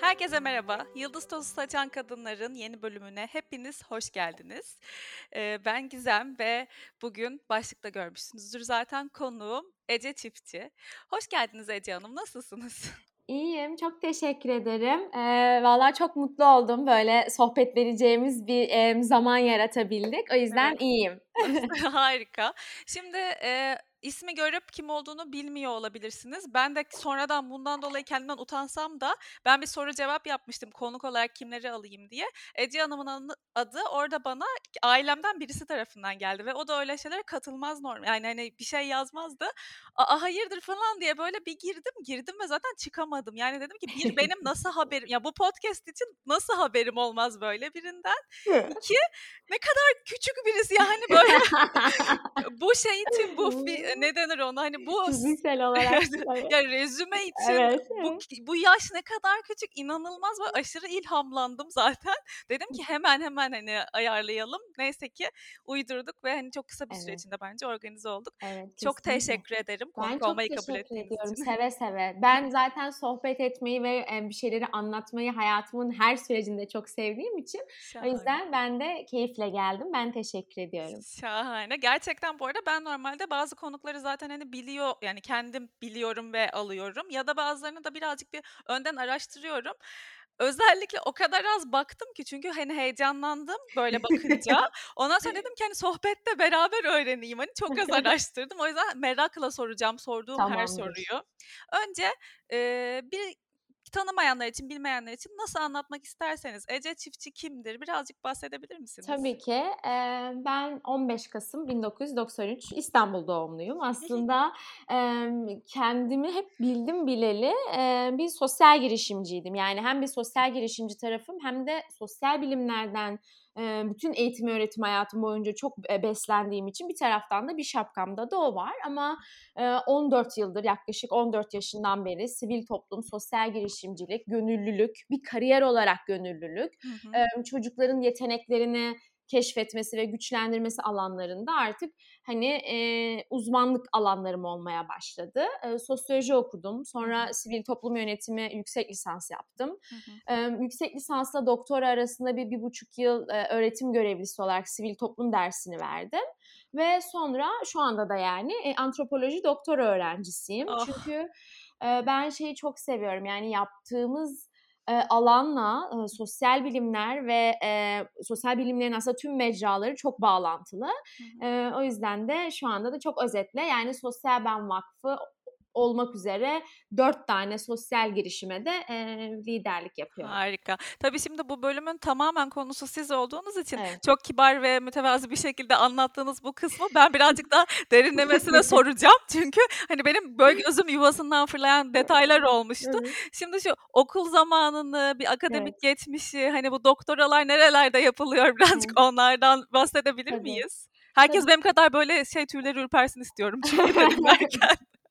Herkese merhaba. Yıldız Tozu Saçan Kadınların yeni bölümüne hepiniz hoş geldiniz. Ee, ben Gizem ve bugün başlıkta görmüşsünüzdür zaten konuğum Ece Çiftçi. Hoş geldiniz Ece Hanım, nasılsınız? İyiyim, çok teşekkür ederim. Ee, Valla çok mutlu oldum böyle sohbet vereceğimiz bir e, zaman yaratabildik. O yüzden evet. iyiyim. Harika. Şimdi e, ismi görüp kim olduğunu bilmiyor olabilirsiniz. Ben de sonradan bundan dolayı kendimden utansam da ben bir soru cevap yapmıştım konuk olarak kimleri alayım diye. Ece Hanım'ın adı orada bana ailemden birisi tarafından geldi ve o da öyle şeylere katılmaz normal. Yani hani bir şey yazmazdı. Aa hayırdır falan diye böyle bir girdim girdim ve zaten çıkamadım. Yani dedim ki bir benim nasıl haberim ya bu podcast için nasıl haberim olmaz böyle birinden. İki ne kadar küçük birisi yani böyle bu şey için bu ne denir ona hani bu fiziksel olarak ya rezüme için evet, bu, bu yaş ne kadar küçük inanılmaz ve aşırı ilhamlandım zaten. Dedim ki hemen hemen hani ayarlayalım. Neyse ki uydurduk ve hani çok kısa bir evet. süre içinde bence organize olduk. Evet, çok teşekkür ederim. Ben Konuk çok olmayı teşekkür kabul ediyorum. Için. Seve seve. Ben zaten sohbet etmeyi ve bir şeyleri anlatmayı hayatımın her sürecinde çok sevdiğim için Şahane. o yüzden ben de keyifle geldim. Ben teşekkür ediyorum. Şahane. Gerçekten bu arada ben normalde bazı konukları zaten hani biliyor yani kendim biliyorum ve alıyorum ya da bazılarını da birazcık bir önden araştırıyorum. Özellikle o kadar az baktım ki çünkü hani heyecanlandım böyle bakınca. Ondan sonra dedim ki hani sohbette beraber öğreneyim. Hani çok az araştırdım. O yüzden merakla soracağım sorduğum Tamamdır. her soruyu. Önce e, bir tanımayanlar için, bilmeyenler için nasıl anlatmak isterseniz Ece Çiftçi kimdir? Birazcık bahsedebilir misiniz? Tabii ki. Ee, ben 15 Kasım 1993 İstanbul doğumluyum. Aslında e, kendimi hep bildim bileli e, bir sosyal girişimciydim. Yani hem bir sosyal girişimci tarafım hem de sosyal bilimlerden bütün eğitim öğretim hayatım boyunca çok beslendiğim için bir taraftan da bir şapkamda da o var ama 14 yıldır yaklaşık 14 yaşından beri sivil toplum, sosyal girişimcilik, gönüllülük, bir kariyer olarak gönüllülük, hı hı. çocukların yeteneklerini keşfetmesi ve güçlendirmesi alanlarında artık hani e, uzmanlık alanlarım olmaya başladı. E, sosyoloji okudum. Sonra sivil toplum yönetimi yüksek lisans yaptım. Hı hı. E, yüksek lisansla doktora arasında bir, bir buçuk yıl e, öğretim görevlisi olarak sivil toplum dersini verdim. Ve sonra şu anda da yani e, antropoloji doktora öğrencisiyim. Oh. Çünkü ben şeyi çok seviyorum. Yani yaptığımız e, alanla e, sosyal bilimler ve e, sosyal bilimlerin aslında tüm mecraları çok bağlantılı. E, o yüzden de şu anda da çok özetle yani Sosyal Ben Vakfı olmak üzere dört tane sosyal girişime de e, liderlik yapıyor. Harika. Tabii şimdi bu bölümün tamamen konusu siz olduğunuz için evet. çok kibar ve mütevazı bir şekilde anlattığınız bu kısmı ben birazcık daha derinlemesine soracağım. Çünkü hani benim böyle gözüm yuvasından fırlayan detaylar olmuştu. Evet. Şimdi şu okul zamanını, bir akademik evet. geçmişi, hani bu doktoralar nerelerde yapılıyor birazcık evet. onlardan bahsedebilir Tabii. miyiz? Herkes Tabii. benim kadar böyle şey tüyleri ürpersin istiyorum çünkü dedim.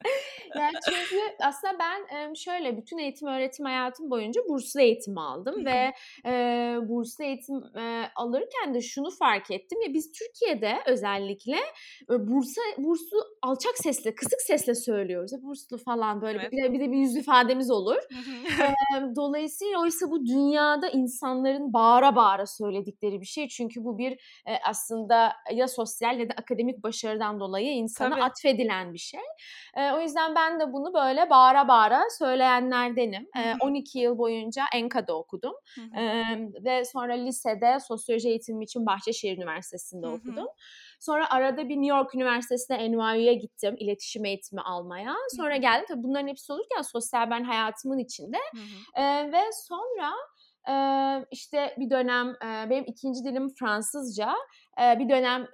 yani çünkü aslında ben şöyle bütün eğitim öğretim hayatım boyunca burslu eğitim aldım ve e, burslu eğitim e, alırken de şunu fark ettim ya biz Türkiye'de özellikle e, bursa burslu alçak sesle kısık sesle söylüyoruz. Ya, burslu falan böyle evet. bir, de, bir de bir yüz ifademiz olur. e, dolayısıyla oysa bu dünyada insanların bağıra bağıra söyledikleri bir şey. Çünkü bu bir e, aslında ya sosyal ya da akademik başarıdan dolayı insana Tabii. atfedilen bir şey. E, o yüzden ben de bunu böyle bağıra bağıra söyleyenlerdenim. E, 12 yıl boyunca Enka'da okudum. E, ve sonra lisede sosyoloji eğitimi için Bahçeşehir Üniversitesi'nde okudum. Sonra arada bir New York Üniversitesi'ne NYU'ya gittim iletişim eğitimi almaya. Sonra geldim. Tabii bunların hepsi olurken sosyal ben hayatımın içinde. Hı ve sonra işte bir dönem benim ikinci dilim Fransızca bir dönem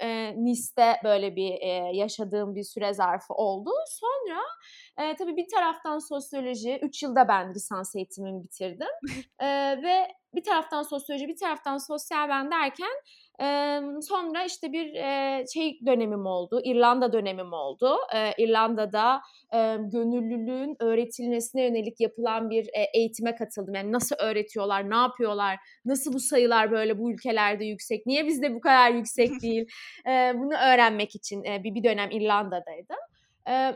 Nice'de böyle bir yaşadığım bir süre zarfı oldu. Sonra tabii bir taraftan sosyoloji, 3 yılda ben lisans eğitimimi bitirdim ve bir taraftan sosyoloji, bir taraftan sosyal ben derken sonra işte bir şey dönemim oldu, İrlanda dönemim oldu. İrlanda'da gönüllülüğün öğretilmesine yönelik yapılan bir eğitime katıldım. Yani nasıl öğretiyorlar, ne yapıyorlar, nasıl bu sayılar böyle bu ülkelerde yüksek, niye bizde bu kadar yüksek değil? Bunu öğrenmek için bir dönem İrlanda'daydım.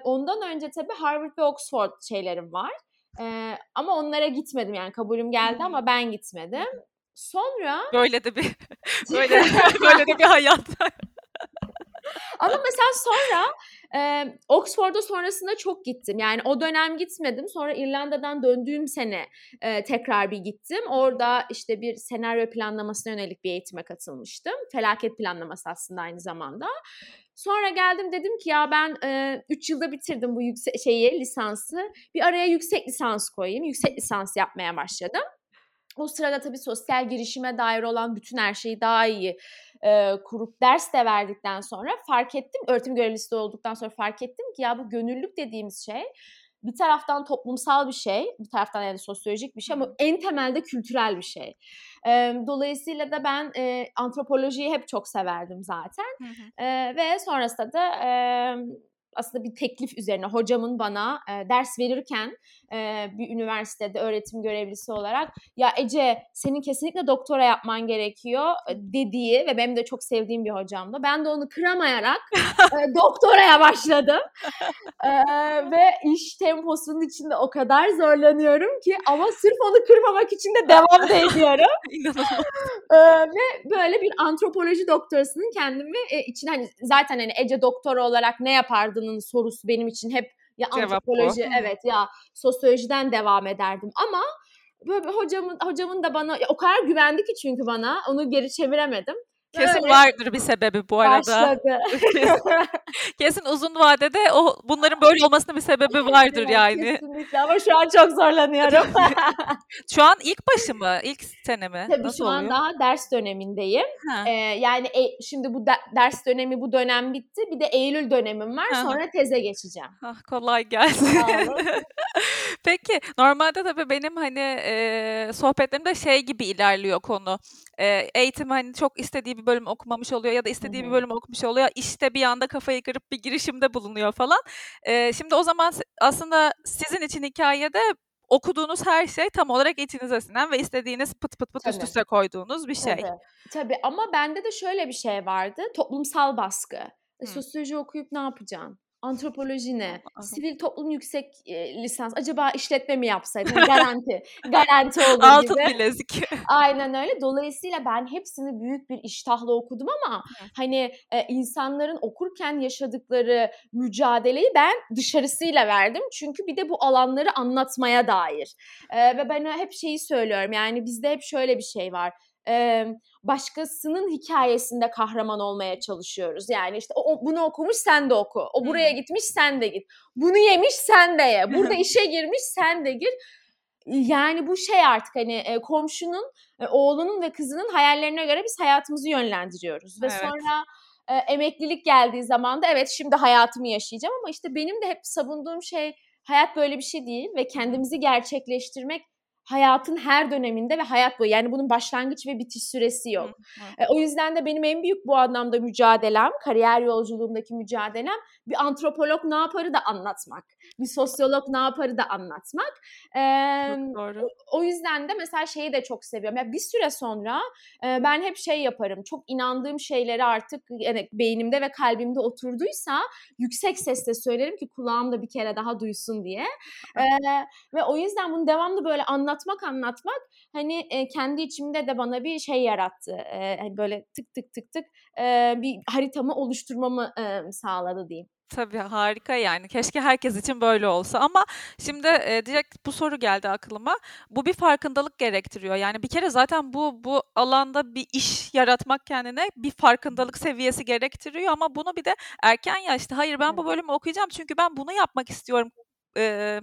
Ondan önce tabii Harvard ve Oxford şeylerim var Eee, ama onlara gitmedim yani kabulüm geldi ama ben gitmedim. Sonra Böyle de bir böyle böyle de bir hayat. Ama mesela sonra, eee, Oxford'a sonrasında çok gittim. Yani o dönem gitmedim. Sonra İrlanda'dan döndüğüm sene, eee, tekrar bir gittim. Orada, işte, bir senaryo planlamasına yönelik bir eğitime katılmıştım. Felaket planlaması aslında aynı zamanda. Sonra geldim dedim ki ya ben, eee, 3 yılda bitirdim bu yükse şeyi, lisansı. Bir araya yüksek lisans koyayım. Yüksek lisans yapmaya başladım. O sırada tabii sosyal girişime dair olan bütün her şeyi daha iyi, eee, kurup ders de verdikten sonra fark ettim, öğretim görevlisi olduktan sonra fark ettim ki ya bu gönüllülük dediğimiz şey bir taraftan toplumsal bir şey, bir taraftan yani sosyolojik bir şey ama en temelde kültürel bir şey. Eee, dolayısıyla da ben, eee, antropolojiyi hep çok severdim zaten. Hı hı. Eee, ve sonrasında da, emm, aslında bir teklif üzerine hocamın bana, eee, ders verirken, eee, bir üniversitede öğretim görevlisi olarak "Ya Ece, senin kesinlikle doktora yapman gerekiyor." eee, dediği ve benim de çok sevdiğim bir hocamdı. Ben de onu kıramayarak, eee, doktoraya başladım. Eee, ve iş temposunun içinde o kadar zorlanıyorum ki ama sırf onu kırmamak için de devam da ediyorum. Eee, ve böyle bir antropoloji doktorasının kendimi, eee, içine hani zaten hani Ece doktora olarak ne yapardının sorusu benim için hep ya Cevap antropoloji Hı. evet ya sosyolojiden devam ederdim ama böyle hocamın hocamın da bana o kadar güvendi ki çünkü bana onu geri çeviremedim. Kesin Böyle vardır bir sebebi bu arada. başladı. Kesin, kesin uzun vadede o bunların böyle olmasının bir sebebi vardır yani. kesinlikle ama şu an çok zorlanıyorum. Şu an ilk başı mı? İlk sene mi? Tabii Nasıl şu an oluyor? daha ders dönemindeyim. Ha. Eee, yani e şimdi bu de ders dönemi bu dönem bitti. Bir de Eylül dönemim var. Hı. Sonra teze geçeceğim. Ah, kolay gelsin. Peki normalde tabii benim hani eee, sohbetlerimde şey gibi ilerliyor konu. Eee, eğitim hani çok istediği bir bölüm okumamış oluyor ya da istediği bir hı. bölüm okumuş oluyor. İşte bir anda kafayı kırıp bir girişimde bulunuyor falan. Eee, şimdi o zaman aslında sizin için hikayede okuduğunuz her şey tam olarak içinize sinen ve istediğiniz pıt pıt pıt üst Tabii. üste koyduğunuz bir şey. Tabii. Tabii ama bende de şöyle bir şey vardı. Toplumsal baskı. Hı. sosyoloji okuyup ne yapacaksın? Antropoloji ne? Aha. Sivil toplum yüksek e, lisans. Acaba işletme mi yapsaydın? Garanti. Garanti olur Altın gibi. bilezik. Aynen öyle. Dolayısıyla ben hepsini büyük bir iştahla okudum ama Hı. hani e, insanların okurken yaşadıkları mücadeleyi ben dışarısıyla verdim. Çünkü bir de bu alanları anlatmaya dair. E, ve ben hep şeyi söylüyorum. Yani bizde hep şöyle bir şey var. E, başkasının hikayesinde kahraman olmaya çalışıyoruz. Yani işte o, o bunu okumuş sen de oku. O buraya gitmiş sen de git. Bunu yemiş sen de ye. Burada işe girmiş sen de gir. Yani bu şey artık hani e, komşunun, e, oğlunun ve kızının hayallerine göre biz hayatımızı yönlendiriyoruz. Ve Evet. sonra e, emeklilik geldiği zaman da evet şimdi hayatımı yaşayacağım ama işte benim de hep savunduğum şey hayat böyle bir şey değil ve kendimizi gerçekleştirmek hayatın her döneminde ve hayat boyu. Yani bunun başlangıç ve bitiş süresi yok. Hı, hı. E, o yüzden de benim en büyük bu anlamda mücadelem, kariyer yolculuğumdaki mücadelem bir antropolog ne yaparı da anlatmak. Bir sosyolog ne yaparı da anlatmak. Çok doğru. o yüzden de mesela şeyi de çok seviyorum. Ya bir süre sonra e, ben hep şey yaparım. Çok inandığım şeyleri artık yani beynimde ve kalbimde oturduysa yüksek sesle söylerim ki kulağım da bir kere daha duysun diye. E, ve o yüzden bunu devamlı böyle anlatmak anlatmak hani e, kendi içimde de bana bir şey yarattı. E, hani böyle tık tık tık tık e, bir haritamı oluşturmamı e, sağladı diyeyim. Tabii harika yani. Keşke herkes için böyle olsa ama şimdi e, direkt bu soru geldi aklıma. Bu bir farkındalık gerektiriyor. Yani bir kere zaten bu bu alanda bir iş yaratmak kendine bir farkındalık seviyesi gerektiriyor ama bunu bir de erken yaşta hayır ben bu bölümü okuyacağım çünkü ben bunu yapmak istiyorum e,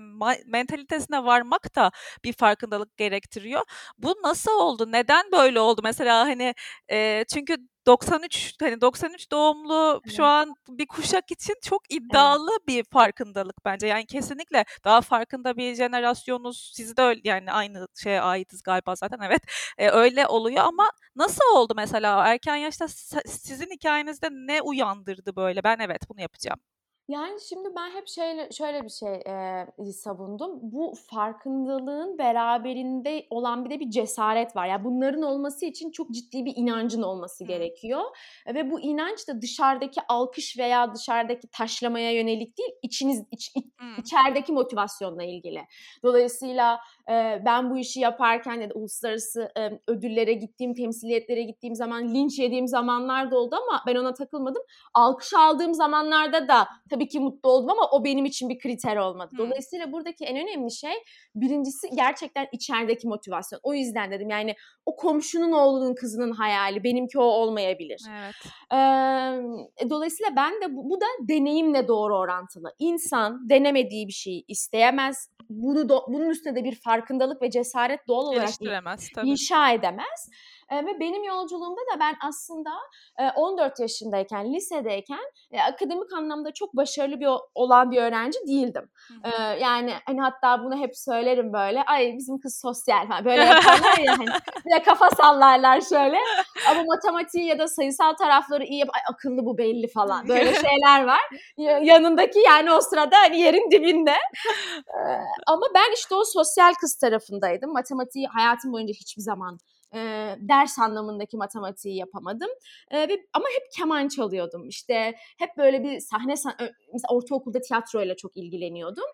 mentalitesine varmak da bir farkındalık gerektiriyor. Bu nasıl oldu? Neden böyle oldu? Mesela hani e, çünkü 93 hani 93 doğumlu şu Evet. an bir kuşak için çok iddialı bir farkındalık bence. Yani kesinlikle daha farkında bir jenerasyonuz. Siz de öyle yani aynı şeye aitiz galiba zaten evet. E, öyle oluyor ama nasıl oldu mesela erken yaşta sizin hikayenizde ne uyandırdı böyle? Ben evet bunu yapacağım. Yani, şimdi ben hep şeyle şöyle bir şey, eee, savundum. Bu farkındalığın beraberinde olan bir de bir cesaret var. Ya, bunların olması için çok ciddi bir inancın olması gerekiyor ve bu inanç da dışarıdaki alkış veya dışarıdaki taşlamaya yönelik değil, içiniz iç iç içerideki motivasyonla ilgili. Dolayısıyla, ben bu işi yaparken ya da uluslararası, ödüllere gittiğim, temsiliyetlere gittiğim zaman linç yediğim zamanlar da oldu ama ben ona takılmadım. Alkış aldığım zamanlarda da tabii ki mutlu oldum ama o benim için bir kriter olmadı. Dolayısıyla buradaki en önemli şey 1'incisi gerçekten içerideki motivasyon. O yüzden dedim, yani, o komşunun oğlunun kızının hayali, benimki o olmayabilir. Evet. E, dolayısıyla ben de bu bu da deneyimle doğru orantılı. İnsan denemediği bir şeyi isteyemez. Bunu do bunun üstüne de bir farkındalık ve cesaret doğal olarak inşa edemez. Ve benim yolculuğumda da ben aslında, eee, 14 yaşındayken, lisedeyken, akademik anlamda çok başarılı bir olan bir öğrenci değildim. Yani, hani, hatta bunu hep söylerim böyle, "Ay, bizim kız sosyal." falan böyle yaparlar ya, hani, bir de kafa sallarlar şöyle ama matematiği ya da sayısal tarafları iyi, "Ay, akıllı bu belli." falan böyle şeyler var. Ya yanındaki, yani, o sırada, hani, yerin dibinde. Ama ben işte o sosyal kız tarafındaydım. Matematiği hayatım boyunca hiçbir zaman, eee, ders anlamındaki matematiği yapamadım, eee, ve ama hep keman çalıyordum. İşte, hep böyle bir sahne mesela ortaokulda tiyatroyla çok ilgileniyordum,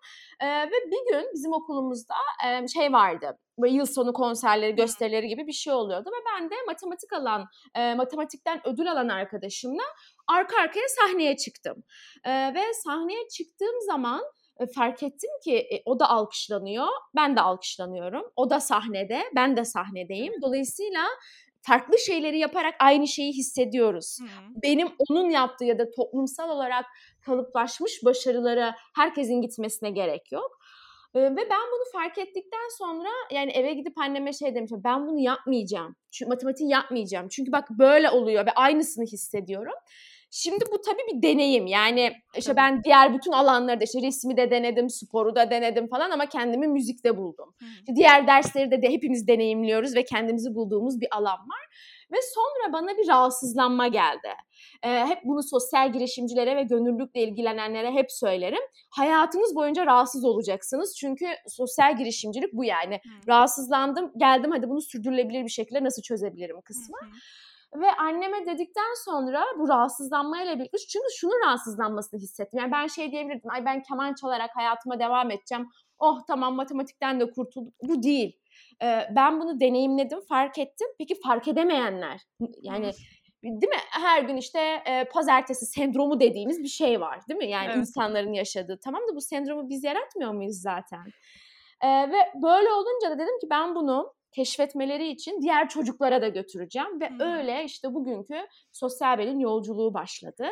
eee, ve bir gün bizim okulumuzda, emm, şey vardı, böyle yıl sonu konserleri, gösterileri gibi bir şey oluyordu ve ben de matematik alan, eee, matematikten ödül alan arkadaşımla arka arkaya sahneye çıktım. Eee, ve sahneye çıktığım zaman, fark ettim ki, eee, o da alkışlanıyor, ben de alkışlanıyorum. O da sahnede, ben de sahnedeyim. Dolayısıyla farklı şeyleri yaparak aynı şeyi hissediyoruz. Hıı. Benim onun yaptığı ya da toplumsal olarak kalıplaşmış başarılara herkesin gitmesine gerek yok. Ve ben bunu fark ettikten sonra, yani, eve gidip anneme şey demiştim, "Ben bunu yapmayacağım. Şu matematiği yapmayacağım. Çünkü bak böyle oluyor ve aynısını hissediyorum." Şimdi bu tabii bir deneyim. Yani, işte, ben diğer bütün alanları da, işte, resmi de denedim, sporu da denedim falan ama kendimi müzikte buldum. Hıı. Diğer dersleri de de hepimiz deneyimliyoruz ve kendimizi bulduğumuz bir alan var ve sonra bana bir rahatsızlanma geldi. Eee, hep bunu sosyal girişimcilere ve gönüllülükle ilgilenenlere hep söylerim. Hayatınız boyunca rahatsız olacaksınız çünkü sosyal girişimcilik bu yani. Hıı. Rahatsızlandım, geldim hadi bunu sürdürülebilir bir şekilde nasıl çözebilirim kısmı. hı. Ve anneme dedikten sonra bu rahatsızlanmayla birlikte çünkü şunun rahatsızlanmasını hissettim. Yani, ben şey diyebilirdim, "Ay, ben keman çalarak hayatıma devam edeceğim. Oh, tamam matematikten de kurtulduk." Bu değil. Eee, ben bunu deneyimledim, fark ettim. Peki fark edemeyenler? Yani, değil mi? Her gün, işte, eee, pazartesi sendromu dediğimiz bir şey var, değil mi? Yani, Evet. insanların yaşadığı. Tamam da bu sendromu biz yaratmıyor muyuz zaten? Eee, ve böyle olunca da dedim ki ben bunu keşfetmeleri için diğer çocuklara da götüreceğim ve hı. öyle, işte, bugünkü Sosyalben'in yolculuğu başladı.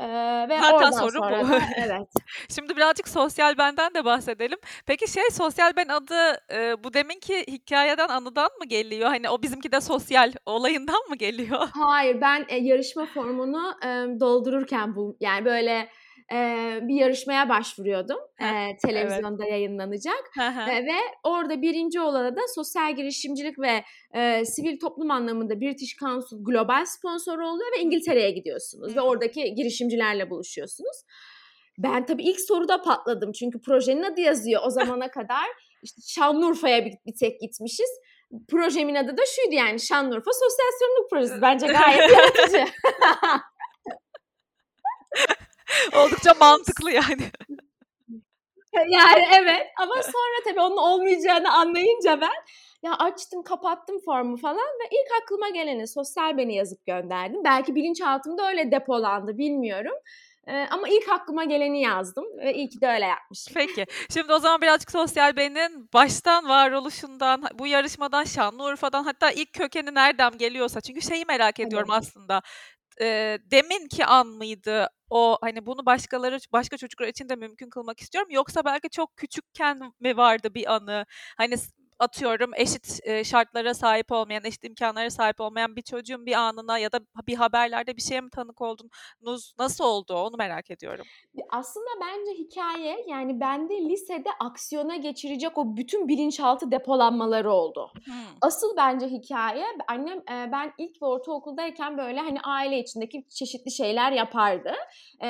Eee, ve Zaten oradan soru sonra bu. da Evet. Şimdi birazcık Sosyalben'den de bahsedelim. Peki, şey, Sosyalben adı, eee, bu deminki hikâyeden, anıdan mı geliyor? Hani, o bizimki de sosyal olayından mı geliyor? Hayır, ben, eee, yarışma formunu, emm, doldururken bul yani, böyle, eee, bir yarışmaya başvuruyordum, Heh, eee, evet. televizyonda yayınlanacak, eee, ve orada 1'inci olana da sosyal girişimcilik ve, eee, sivil toplum anlamında British Council global sponsoru oluyor ve İngiltere'ye gidiyorsunuz ve oradaki girişimcilerle buluşuyorsunuz. Ben tabii ilk soruda patladım çünkü projenin adı yazıyor. O zamana kadar, işte, Şanlıurfa'ya bir bir tek gitmişiz. Projemin adı da şuydu yani, Şanlıurfa Sosyal Sorumluluk Projesi. Bence gayet yaratıcı. Oldukça mantıklı yani. Yani, evet ama sonra tabii onun olmayacağını anlayınca ben, ya, açtım, kapattım formu falan ve ilk aklıma geleni Sosyalben'e yazıp gönderdim. Belki bilinçaltımda öyle depolandı, bilmiyorum. Eee, ama ilk aklıma geleni yazdım ve iyi ki de öyle yapmışım. Peki. Şimdi o zaman birazcık Sosyalben'in baştan varoluşundan, bu yarışmadan, Şanlıurfa'dan hatta ilk kökeni nereden geliyorsa çünkü şeyi merak ediyorum Evet. aslında, eee, deminki an mıydı o, hani, bunu başkaları başka çocuklar için de mümkün kılmak istiyorum yoksa belki çok küçükken mi vardı bir anı? Hani, atıyorum eşit e, şartlara sahip olmayan, eşit imkanlara sahip olmayan bir çocuğun bir anına ya da bir haberlerde bir şeye mi tanık oldunuz? Nasıl oldu? Onu merak ediyorum. Aslında bence hikaye yani bende lisede aksiyona geçirecek o bütün bilinçaltı depolanmaları oldu. Hımm. Asıl bence hikaye annem e, ben ilk ve ortaokuldayken böyle hani aile içindeki çeşitli şeyler yapardı. E,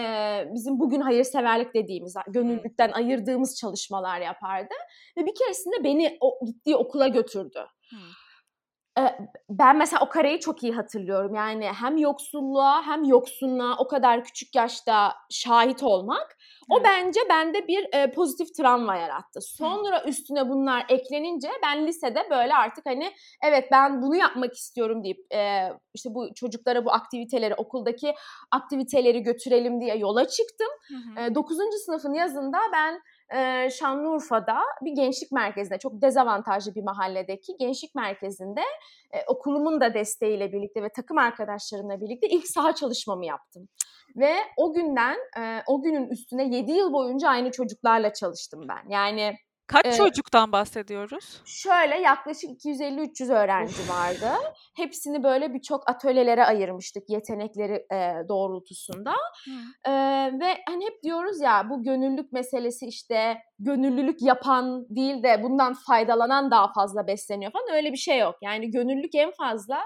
bizim bugün hayırseverlik dediğimiz, gönüllülükten ayırdığımız çalışmalar yapardı. Ve bir keresinde beni o gittiği okula götürdü. Eee, ben mesela o kareyi çok iyi hatırlıyorum. Yani hem yoksulluğa hem yoksunluğa o kadar küçük yaşta şahit olmak, o Evet. bence bende bir, eee, pozitif travma yarattı. Sonra üstüne bunlar eklenince ben lisede böyle artık hani evet ben bunu yapmak istiyorum deyip, eee, işte bu çocuklara bu aktiviteleri, okuldaki aktiviteleri götürelim diye yola çıktım. Hı hı. Eee, 9. sınıfın yazında ben, Şanlıurfa'da bir gençlik merkezinde, çok dezavantajlı bir mahalledeki gençlik merkezinde, eee, okulumun da desteğiyle birlikte ve takım arkadaşlarımla birlikte ilk saha çalışmamı yaptım. Ve o günden, o günün üstüne 7 yıl boyunca aynı çocuklarla çalıştım ben. Yani Kaç Eee çocuktan bahsediyoruz? Şöyle yaklaşık 250-300 öğrenci vardı. Hepsini böyle birçok atölyelere ayırmıştık yetenekleri, eee, doğrultusunda. Eee, ve hani hep diyoruz ya bu gönüllülük meselesi işte gönüllülük yapan değil de bundan faydalanan daha fazla besleniyor falan. Öyle bir şey yok. Yani gönüllülük en fazla,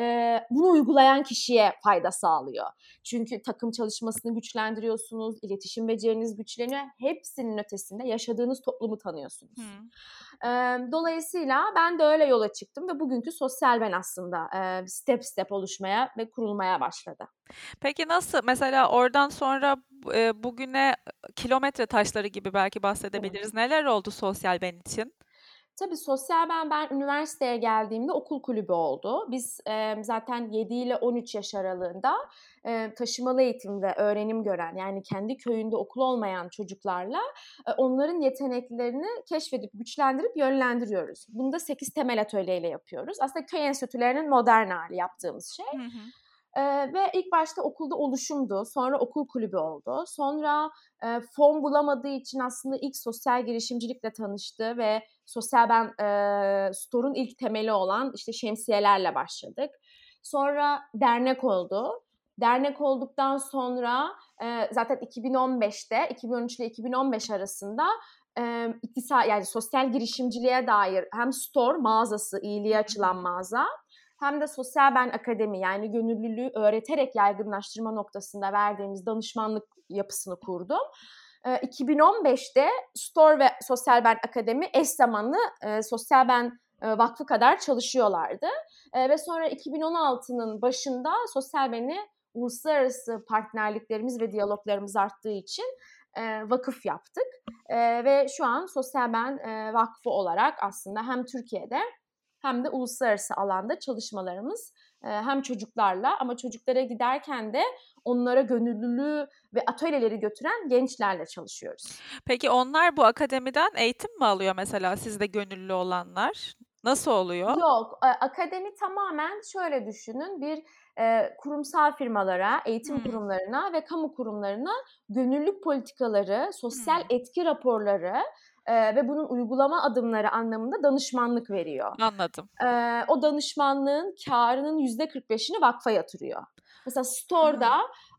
eee, bunu uygulayan kişiye fayda sağlıyor. Çünkü takım çalışmasını güçlendiriyorsunuz, iletişim beceriniz güçleniyor. Hepsinin ötesinde yaşadığınız toplumu tanıyorsunuz. Eee, dolayısıyla ben de öyle yola çıktım ve bugünkü sosyal ben aslında, eee, step step oluşmaya ve kurulmaya başladı. Peki nasıl mesela oradan sonra, eee, bugüne kilometre taşları gibi belki bahsedebiliriz. Neler oldu sosyal ben için? Tabii sosyal ben, ben üniversiteye geldiğimde okul kulübü oldu. Biz, eee, zaten 7 ile 13 yaş aralığında, eee, taşımalı eğitimde öğrenim gören yani kendi köyünde okul olmayan çocuklarla, eee, onların yeteneklerini keşfedip, güçlendirip yönlendiriyoruz. Bunu da 8 temel atölyeyle yapıyoruz. Aslında köy enstitülerinin modern hâli yaptığımız şey. Hı hı. Eee, ve ilk başta okulda oluşumdu. Sonra okul kulübü oldu. Sonra, eee, fon bulamadığı için aslında ilk sosyal girişimcilikle tanıştı ve sosyal ben, eee, store'un ilk temeli olan işte şemsiyelerle başladık. Sonra dernek oldu. Dernek olduktan sonra, eee, zaten 2015'te 2013 ile 2015 arasında, emm, iktisai yani sosyal girişimciliğe dair hem store mağazası, iyiliğe açılan mağaza hem de Sosyal Ben Akademi yani gönüllülüğü öğreterek yaygınlaştırma noktasında verdiğimiz danışmanlık yapısını kurdum. Eee, 2015'te Store ve Sosyal Ben Akademi eş zamanlı, Sosyal Ben, Vakfı kadar çalışıyorlardı. Ve sonra 2016'nın başında Sosyal Ben'i uluslararası partnerliklerimiz ve diyaloglarımız arttığı için, eee, vakıf yaptık. Ve şu an Sosyal Ben, eee, Vakfı olarak aslında hem Türkiye'de hem de uluslararası alanda çalışmalarımız, hem çocuklarla ama çocuklara giderken de onlara gönüllülüğü ve atölyeleri götüren gençlerle çalışıyoruz. Peki onlar bu akademiden eğitim mi alıyor mesela sizde gönüllü olanlar? Nasıl oluyor? Yok, eee, akademi tamamen şöyle düşünün, bir, eee, kurumsal firmalara, eğitim Hımm. kurumlarına ve kamu kurumlarına gönüllülük politikaları, sosyal Hımm. etki raporları, ve bunun uygulama adımları anlamında danışmanlık veriyor. Anladım. Eee, o danışmanlığın kârının %45'ini vakfa yatırıyor. Mesela store'da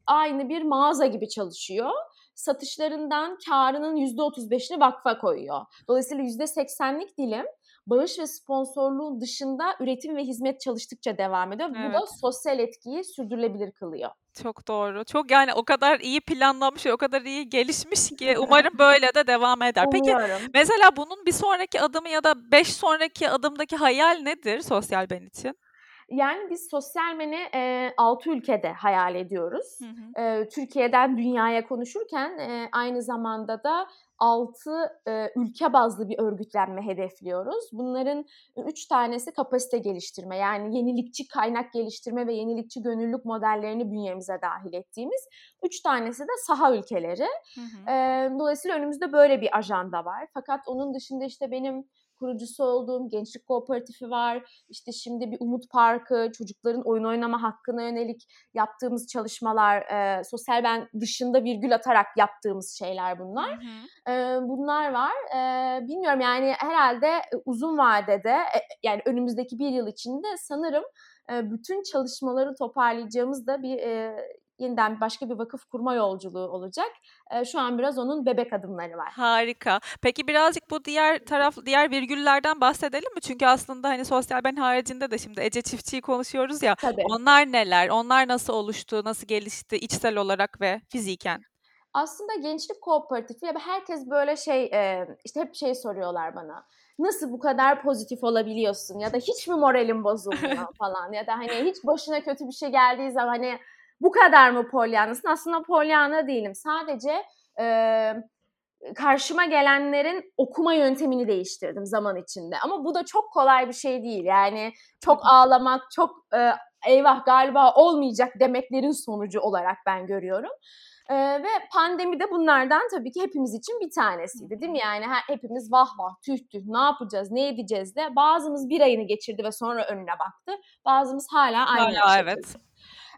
aynı bir mağaza gibi çalışıyor. Satışlarından kârının %35'ini vakfa koyuyor. Dolayısıyla %80'lik dilim bağış ve sponsorluğun dışında üretim ve hizmet çalıştıkça devam ediyor. Bu da Evet. sosyal etkiyi sürdürülebilir kılıyor. Çok doğru. Çok yani o kadar iyi planlanmış o kadar iyi gelişmiş ki umarım böyle de devam eder. Peki Umuyorum. mesela bunun bir sonraki adımı ya da 5 sonraki adımdaki hayal nedir sosyal ben için? Yani biz sosyal men'i, eee, 6 ülkede hayal ediyoruz. Hı hı. Eee, Türkiye'den dünyaya konuşurken, eee, aynı zamanda da 6, eee, ülke bazlı bir örgütlenme hedefliyoruz. Bunların 3 tanesi kapasite geliştirme, yani yenilikçi kaynak geliştirme ve yenilikçi gönüllülük modellerini bünyemize dâhil ettiğimiz, 3 tanesi de saha ülkeleri. Hı hı. Eee, dolayısıyla önümüzde böyle bir ajanda var. Fakat onun dışında işte benim kurucusu olduğum Gençlik Kooperatifi var. İşte şimdi bir Umut Parkı, çocukların oyun oynama hakkına yönelik yaptığımız çalışmalar, e, sosyal ben dışında virgül atarak yaptığımız şeyler bunlar. Hı hı. E, bunlar var. E, bilmiyorum yani herhalde uzun vadede e, yani önümüzdeki bir yıl içinde sanırım e, bütün çalışmaları toparlayacağımız da bir e, yeniden başka bir vakıf kurma yolculuğu olacak. E, şu an biraz onun bebek adımları var. Harika. Peki birazcık bu diğer taraf diğer virgüllerden bahsedelim mi? Çünkü aslında hani sosyal ben haricinde de şimdi Ece Çiftçi'yi konuşuyoruz ya. Tabii. Onlar neler? Onlar nasıl oluştu? Nasıl gelişti içsel olarak ve fiziken? Aslında gençlik kooperatifi ve herkes böyle şey işte hep şey soruyorlar bana nasıl bu kadar pozitif olabiliyorsun ya da hiç mi moralin bozulmuyor falan ya da hani hiç başına kötü bir şey geldiği zaman hani bu kadar mı polyanasın? Aslında polyana değilim. Sadece e, karşıma gelenlerin okuma yöntemini değiştirdim zaman içinde. Ama bu da çok kolay bir şey değil. Yani çok ağlamak, çok e, eyvah galiba olmayacak demeklerin sonucu olarak ben görüyorum. Ee, ve pandemi de bunlardan tabii ki hepimiz için bir tanesiydi değil mi? Yani hepimiz vah vah tüh tüh ne yapacağız ne edeceğiz de bazımız bir ayını geçirdi ve sonra önüne baktı. Bazımız hala aynı hala, evet.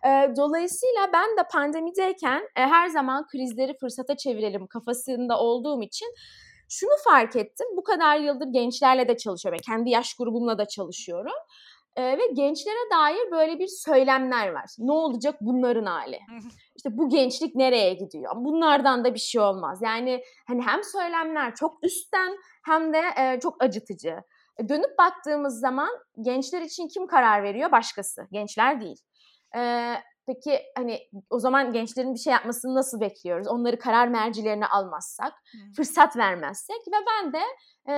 E, dolayısıyla ben de pandemideyken e, her zaman krizleri fırsata çevirelim kafasında olduğum için şunu fark ettim. Bu kadar yıldır gençlerle de çalışıyorum. Yani kendi yaş grubumla da çalışıyorum. E, ve gençlere dair böyle bir söylemler var. Ne olacak bunların hali? İşte bu gençlik nereye gidiyor? Bunlardan da bir şey olmaz. Yani hani hem söylemler çok üstten hem de e, çok acıtıcı. E, dönüp baktığımız zaman gençler için kim karar veriyor? Başkası. Gençler değil. E, peki hani o zaman gençlerin bir şey yapmasını nasıl bekliyoruz? Onları karar mercilerine almazsak, hmm. fırsat vermezsek ve ben de e,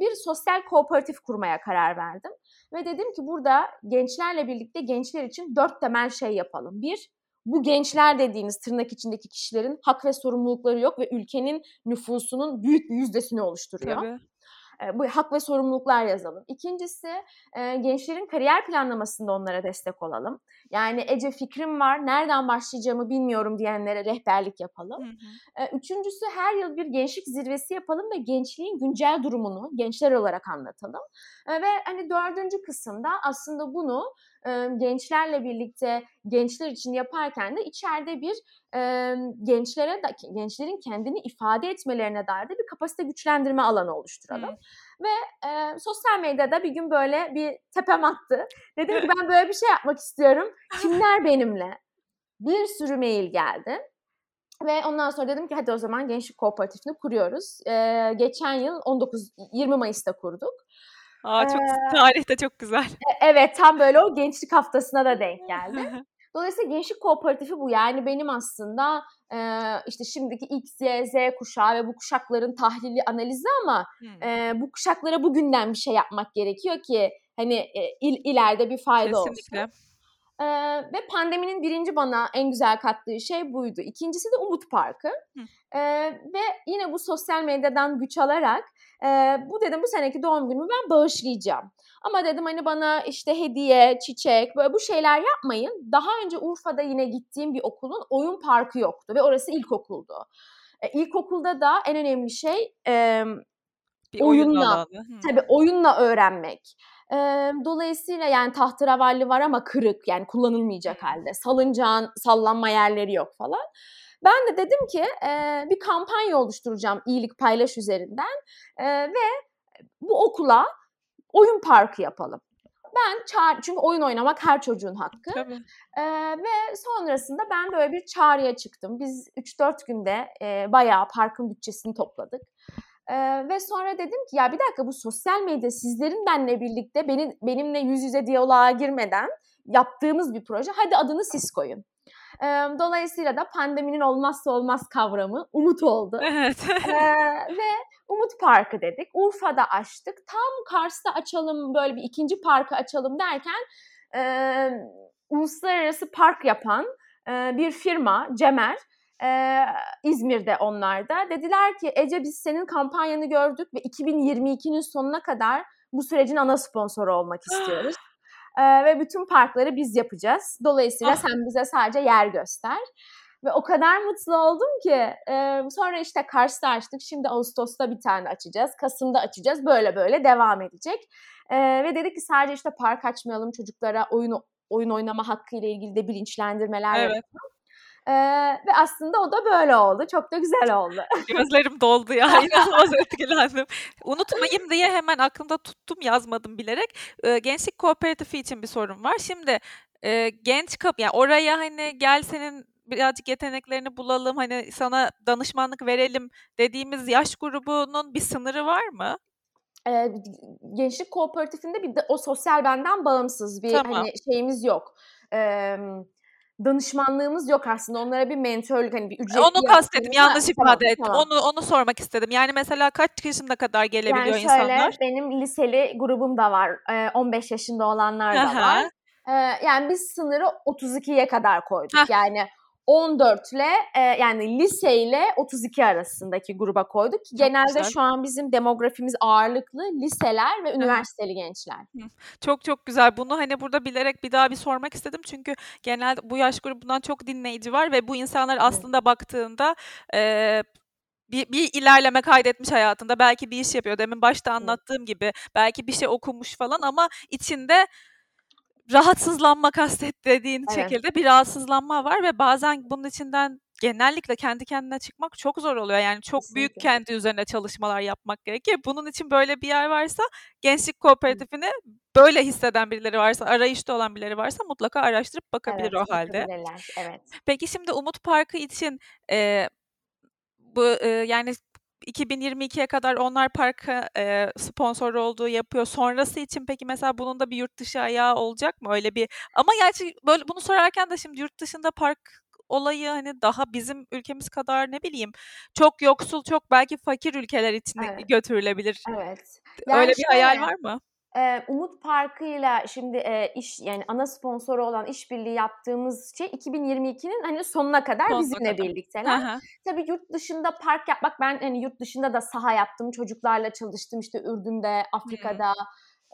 bir sosyal kooperatif kurmaya karar verdim. Ve dedim ki burada gençlerle birlikte gençler için dört temel şey yapalım. Bir, bu gençler dediğiniz tırnak içindeki kişilerin hak ve sorumlulukları yok ve ülkenin nüfusunun büyük bir yüzdesini oluşturuyor. Tabii bu hak ve sorumluluklar yazalım. İkincisi gençlerin kariyer planlamasında onlara destek olalım. Yani Ece fikrim var, nereden başlayacağımı bilmiyorum diyenlere rehberlik yapalım. Hı hı. Üçüncüsü her yıl bir gençlik zirvesi yapalım ve gençliğin güncel durumunu gençler olarak anlatalım. Ve hani dördüncü kısımda aslında bunu gençlerle birlikte gençler için yaparken de içeride bir gençlere gençlerin kendini ifade etmelerine dair de bir kapasite güçlendirme alanı oluşturalım. Hmm. Ve e, sosyal medyada bir gün böyle bir tepem attı. Dedim ki ben böyle bir şey yapmak istiyorum. Kimler benimle? Bir sürü mail geldi. Ve ondan sonra dedim ki hadi o zaman Gençlik Kooperatifini kuruyoruz. Ee, geçen yıl 19 20 Mayıs'ta kurduk. Aa çok ee, tarih de çok güzel. Evet tam böyle o gençlik haftasına da denk geldi. Dolayısıyla gençlik kooperatifi bu. Yani benim aslında e, işte şimdiki X, Y, Z kuşağı ve bu kuşakların tahlili, analizi ama hmm. e, bu kuşaklara bugünden bir şey yapmak gerekiyor ki hani e, il, ileride bir fayda Kesinlikle. olsun. Ee, ve pandeminin birinci bana en güzel kattığı şey buydu. İkincisi de Umut Parkı. Ee, ve yine bu sosyal medyadan güç alarak e, bu dedim bu seneki doğum günümü ben bağışlayacağım. Ama dedim hani bana işte hediye, çiçek böyle bu şeyler yapmayın. Daha önce Urfa'da yine gittiğim bir okulun oyun parkı yoktu ve orası ilkokuldu. E, ilkokulda da en önemli şey e, bir oyunla, oyun tabii oyunla öğrenmek. E, dolayısıyla yani tahterevalli var ama kırık yani kullanılmayacak halde. Salıncağın sallanma yerleri yok falan. Ben de dedim ki e, bir kampanya oluşturacağım iyilik paylaş üzerinden e, ve bu okula oyun parkı yapalım. Ben çağır, çünkü oyun oynamak her çocuğun hakkı. Tabii. Ee, ve sonrasında ben böyle bir çağrıya çıktım. Biz 3-4 günde e, bayağı parkın bütçesini topladık. Ee, ve sonra dedim ki ya bir dakika bu sosyal medya sizlerin benle birlikte benim, benimle yüz yüze diyaloğa girmeden yaptığımız bir proje. Hadi adını siz koyun. Ee, dolayısıyla da pandeminin olmazsa olmaz kavramı umut oldu. Evet. ee, ve Umut Parkı dedik. Urfa'da açtık. Tam Kars'ta açalım böyle bir ikinci parkı açalım derken e, uluslararası park yapan e, bir firma Cemer e, İzmir'de onlar da dediler ki Ece biz senin kampanyanı gördük ve 2022'nin sonuna kadar bu sürecin ana sponsoru olmak istiyoruz. e, ve bütün parkları biz yapacağız. Dolayısıyla ah. sen bize sadece yer göster. Ve o kadar mutlu oldum ki e, sonra işte Kars'ta açtık. Şimdi Ağustos'ta bir tane açacağız. Kasım'da açacağız. Böyle böyle devam edecek. E, ve dedik ki sadece işte park açmayalım çocuklara oyun oyun oynama hakkı ile ilgili de bilinçlendirmeler evet. yapalım. Ee, ve aslında o da böyle oldu. Çok da güzel oldu. Gözlerim doldu ya. İnanılmaz etkilendim. Unutmayayım diye hemen aklımda tuttum yazmadım bilerek. Ee, gençlik kooperatifi için bir sorun var. Şimdi e, genç kap yani oraya hani gel senin birazcık yeteneklerini bulalım hani sana danışmanlık verelim dediğimiz yaş grubunun bir sınırı var mı? Ee, gençlik kooperatifinde bir de o sosyal benden bağımsız bir tamam. hani şeyimiz yok. Ee, danışmanlığımız yok aslında. Onlara bir mentörlük hani bir ücret Onu kastedim. Yanlış ifade tamam, ettim. Tamam. Onu onu sormak istedim. Yani mesela kaç yaşında kadar gelebiliyor yani şöyle, insanlar? benim liseli grubum da var. 15 yaşında olanlar da var. yani biz sınırı 32'ye kadar koyduk. Heh. Yani 14 ile e, yani lise ile 32 arasındaki gruba koyduk. Çok Genelde güzel. şu an bizim demografimiz ağırlıklı liseler ve üniversiteli gençler. Çok çok güzel. Bunu hani burada bilerek bir daha bir sormak istedim. Çünkü genelde bu yaş grubundan çok dinleyici var ve bu insanlar aslında baktığında e, bir, bir ilerleme kaydetmiş hayatında. Belki bir iş yapıyor. Demin başta anlattığım gibi. Belki bir şey okumuş falan ama içinde rahatsızlanma kastet dediğin evet. şekilde bir rahatsızlanma var ve bazen bunun içinden genellikle kendi kendine çıkmak çok zor oluyor. Yani çok Kesinlikle. büyük kendi üzerine çalışmalar yapmak gerekiyor. Bunun için böyle bir yer varsa gençlik kooperatifini böyle hisseden birileri varsa, arayışta olan birileri varsa mutlaka araştırıp bakabilir evet, o halde. Evet. Peki şimdi Umut Parkı için e, bu e, yani 2022'ye kadar onlar parka e, sponsor olduğu yapıyor. Sonrası için peki mesela bunun da bir yurt dışı ayağı olacak mı? Öyle bir ama gerçi böyle bunu sorarken de şimdi yurt dışında park olayı hani daha bizim ülkemiz kadar ne bileyim çok yoksul çok belki fakir ülkeler için evet. götürülebilir. Evet. Yani Öyle bir şöyle, hayal var mı? Eee, Umut Parkı'yla şimdi, iş yani ana sponsoru olan işbirliği yaptığımız şey 2022'nin hani sonuna kadar Sonuna bizimle kadar. birlikteler. Hı Tabii yurt dışında park yapmak ben hani yurt dışında da saha yaptım. Çocuklarla çalıştım işte Ürdün'de, Afrika'da,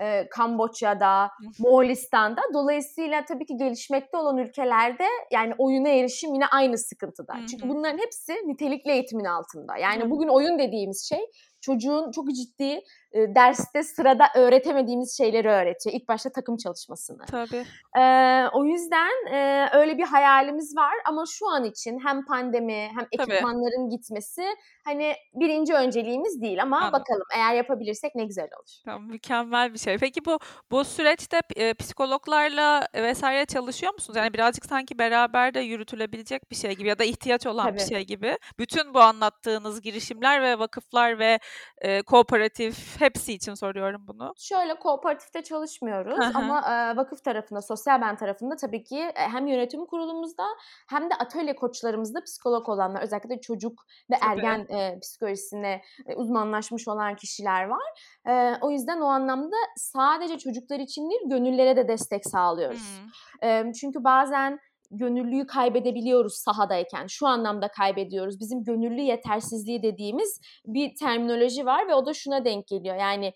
eee, Kamboçya'da, Moğolistan'da. Dolayısıyla tabii ki gelişmekte olan ülkelerde yani oyuna erişim yine aynı sıkıntıda. Hı Çünkü bunların hepsi nitelikli eğitimin altında. Yani Hı bugün oyun dediğimiz şey çocuğun çok ciddi e, derste sırada öğretemediğimiz şeyleri öğretiyor. İlk başta takım çalışmasını. Tabii. E, o yüzden e, öyle bir hayalimiz var ama şu an için hem pandemi hem ekipmanların Tabii. gitmesi hani birinci önceliğimiz değil ama Anladım. bakalım eğer yapabilirsek ne güzel olur. Tamam, mükemmel bir şey. Peki bu bu süreçte e, psikologlarla vesaire çalışıyor musunuz? Yani birazcık sanki beraber de yürütülebilecek bir şey gibi ya da ihtiyaç olan Tabii. bir şey gibi. Bütün bu anlattığınız girişimler ve vakıflar ve e, kooperatif hepsi için soruyorum bunu. Şöyle kooperatifte çalışmıyoruz Hı-hı. ama e, vakıf tarafında, sosyal ben tarafında tabii ki e, hem yönetim kurulumuzda hem de atölye koçlarımızda psikolog olanlar, özellikle çocuk ve tabii. ergen e, psikolojisine e, uzmanlaşmış olan kişiler var. E, o yüzden o anlamda sadece çocuklar için değil, gönüllere de destek sağlıyoruz. E, çünkü bazen gönüllüyü kaybedebiliyoruz sahadayken. Şu anlamda kaybediyoruz. Bizim gönüllü yetersizliği dediğimiz bir terminoloji var ve o da şuna denk geliyor. Yani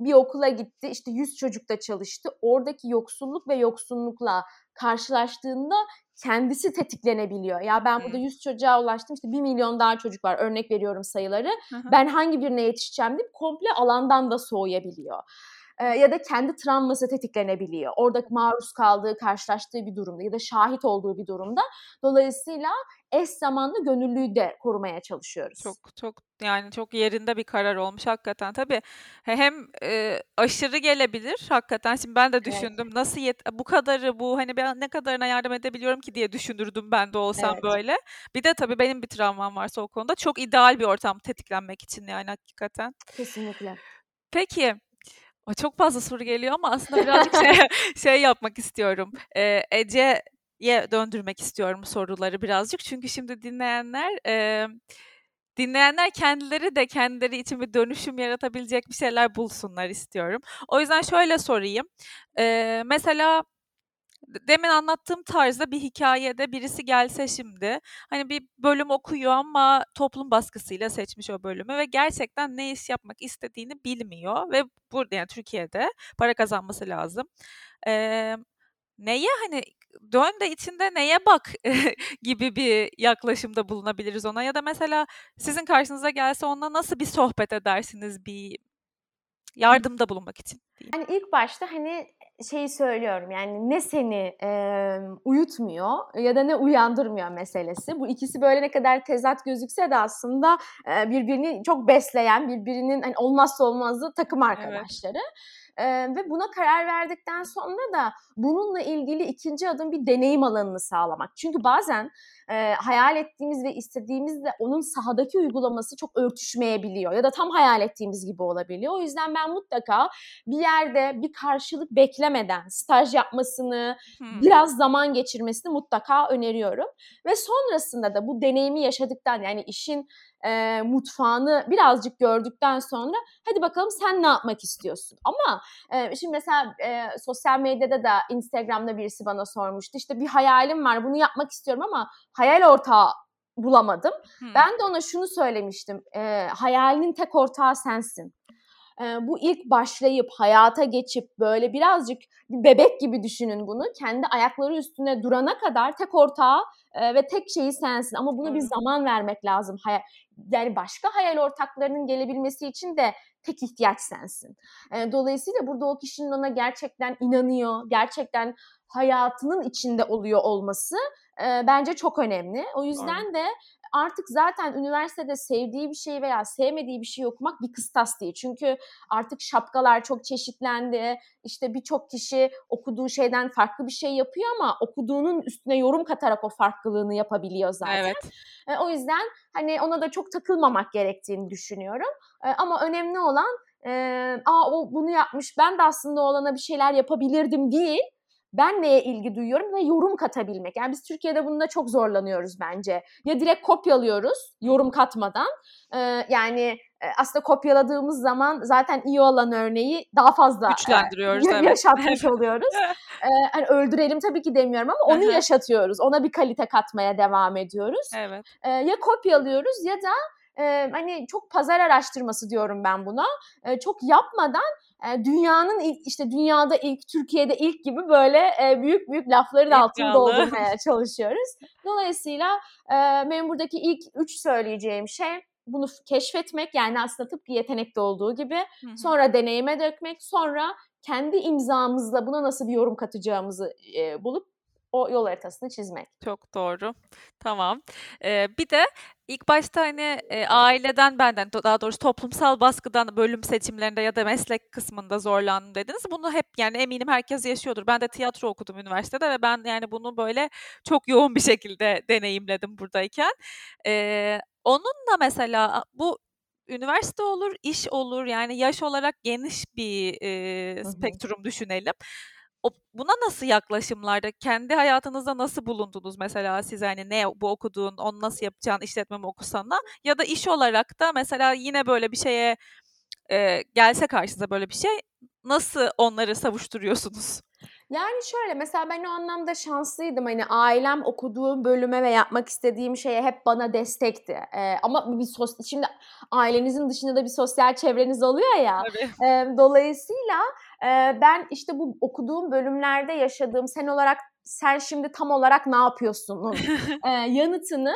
bir okula gitti işte 100 çocukta çalıştı. Oradaki yoksulluk ve yoksunlukla karşılaştığında kendisi tetiklenebiliyor. Ya ben burada 100 çocuğa ulaştım işte 1 milyon daha çocuk var örnek veriyorum sayıları. Hı hı. Ben hangi birine yetişeceğim deyip komple alandan da soğuyabiliyor ya da kendi travması tetiklenebiliyor. Orada maruz kaldığı, karşılaştığı bir durumda ya da şahit olduğu bir durumda. Dolayısıyla eş zamanlı gönüllüyü de korumaya çalışıyoruz. Çok çok yani çok yerinde bir karar olmuş hakikaten. Tabii hem e, aşırı gelebilir hakikaten. Şimdi ben de düşündüm evet. nasıl yet bu kadarı bu hani ben ne kadarına yardım edebiliyorum ki diye düşünürdüm ben de olsam evet. böyle. Bir de tabii benim bir travmam varsa o konuda çok ideal bir ortam tetiklenmek için yani hakikaten. Kesinlikle. Peki o çok fazla soru geliyor ama aslında birazcık şey, şey yapmak istiyorum. Ee, Ece'ye döndürmek istiyorum soruları birazcık. Çünkü şimdi dinleyenler e, dinleyenler kendileri de kendileri için bir dönüşüm yaratabilecek bir şeyler bulsunlar istiyorum. O yüzden şöyle sorayım. Ee, mesela demin anlattığım tarzda bir hikayede birisi gelse şimdi hani bir bölüm okuyor ama toplum baskısıyla seçmiş o bölümü ve gerçekten ne iş yapmak istediğini bilmiyor ve burada yani Türkiye'de para kazanması lazım. Ee, neye hani dön de içinde neye bak gibi bir yaklaşımda bulunabiliriz ona ya da mesela sizin karşınıza gelse onunla nasıl bir sohbet edersiniz bir yardımda bulunmak için? Yani ilk başta hani şeyi söylüyorum yani ne seni e, uyutmuyor ya da ne uyandırmıyor meselesi. Bu ikisi böyle ne kadar tezat gözükse de aslında e, birbirini çok besleyen, birbirinin hani olmazsa olmazı takım arkadaşları. Evet. Ee, ve buna karar verdikten sonra da bununla ilgili ikinci adım bir deneyim alanını sağlamak. Çünkü bazen e, hayal ettiğimiz ve istediğimizle onun sahadaki uygulaması çok örtüşmeyebiliyor ya da tam hayal ettiğimiz gibi olabiliyor. O yüzden ben mutlaka bir yerde bir karşılık beklemeden staj yapmasını, hmm. biraz zaman geçirmesini mutlaka öneriyorum. Ve sonrasında da bu deneyimi yaşadıktan yani işin e, mutfağını birazcık gördükten sonra hadi bakalım sen ne yapmak istiyorsun. Ama e, şimdi mesela e, sosyal medyada da Instagram'da birisi bana sormuştu. İşte bir hayalim var bunu yapmak istiyorum ama hayal ortağı bulamadım. Hmm. Ben de ona şunu söylemiştim. E, hayalinin tek ortağı sensin. Bu ilk başlayıp hayata geçip böyle birazcık bir bebek gibi düşünün bunu. Kendi ayakları üstüne durana kadar tek ortağı e, ve tek şeyi sensin. Ama buna bir zaman vermek lazım. Hayal, yani başka hayal ortaklarının gelebilmesi için de tek ihtiyaç sensin. E, dolayısıyla burada o kişinin ona gerçekten inanıyor, gerçekten hayatının içinde oluyor olması e, bence çok önemli. O yüzden de artık zaten üniversitede sevdiği bir şey veya sevmediği bir şey okumak bir kıstas değil. Çünkü artık şapkalar çok çeşitlendi. İşte birçok kişi okuduğu şeyden farklı bir şey yapıyor ama okuduğunun üstüne yorum katarak o farklılığını yapabiliyor zaten. Evet. E, o yüzden hani ona da çok takılmamak gerektiğini düşünüyorum. E, ama önemli olan e, aa o bunu yapmış ben de aslında olana bir şeyler yapabilirdim değil ben neye ilgi duyuyorum ve yorum katabilmek. Yani biz Türkiye'de bunda çok zorlanıyoruz bence. Ya direkt kopyalıyoruz yorum katmadan. Ee, yani aslında kopyaladığımız zaman zaten iyi olan örneği daha fazla güçlendiriyoruz. E, evet. yaşatmış oluyoruz. ee, hani öldürelim tabii ki demiyorum ama onu yaşatıyoruz. Ona bir kalite katmaya devam ediyoruz. Evet. Ee, ya kopyalıyoruz ya da e, hani çok pazar araştırması diyorum ben buna. E, çok yapmadan e, dünyanın ilk işte dünyada ilk Türkiye'de ilk gibi böyle e, büyük büyük lafların ilk altını doldurmaya çalışıyoruz. Dolayısıyla benim buradaki ilk üç söyleyeceğim şey bunu keşfetmek yani aslında tıpkı yetenekte olduğu gibi Hı-hı. sonra deneyime dökmek sonra kendi imzamızla buna nasıl bir yorum katacağımızı e, bulup o yol haritasını çizmek. Çok doğru. Tamam. Ee, bir de ilk başta hani e, aileden benden daha doğrusu toplumsal baskıdan bölüm seçimlerinde ya da meslek kısmında zorlandım dediniz. Bunu hep yani eminim herkes yaşıyordur. Ben de tiyatro okudum üniversitede ve ben yani bunu böyle çok yoğun bir şekilde deneyimledim buradayken. Ee, onunla mesela bu üniversite olur, iş olur yani yaş olarak geniş bir e, spektrum düşünelim o, buna nasıl yaklaşımlarda, kendi hayatınızda nasıl bulundunuz mesela siz hani ne bu okuduğun, onu nasıl yapacağın işletme mi okusana ya da iş olarak da mesela yine böyle bir şeye e, gelse karşınıza böyle bir şey nasıl onları savuşturuyorsunuz? Yani şöyle mesela ben o anlamda şanslıydım. Hani ailem okuduğum bölüme ve yapmak istediğim şeye hep bana destekti. Ee, ama bir sos şimdi ailenizin dışında da bir sosyal çevreniz oluyor ya. Tabii. E, dolayısıyla ben işte bu okuduğum bölümlerde yaşadığım sen olarak sen şimdi tam olarak ne yapıyorsun yanıtını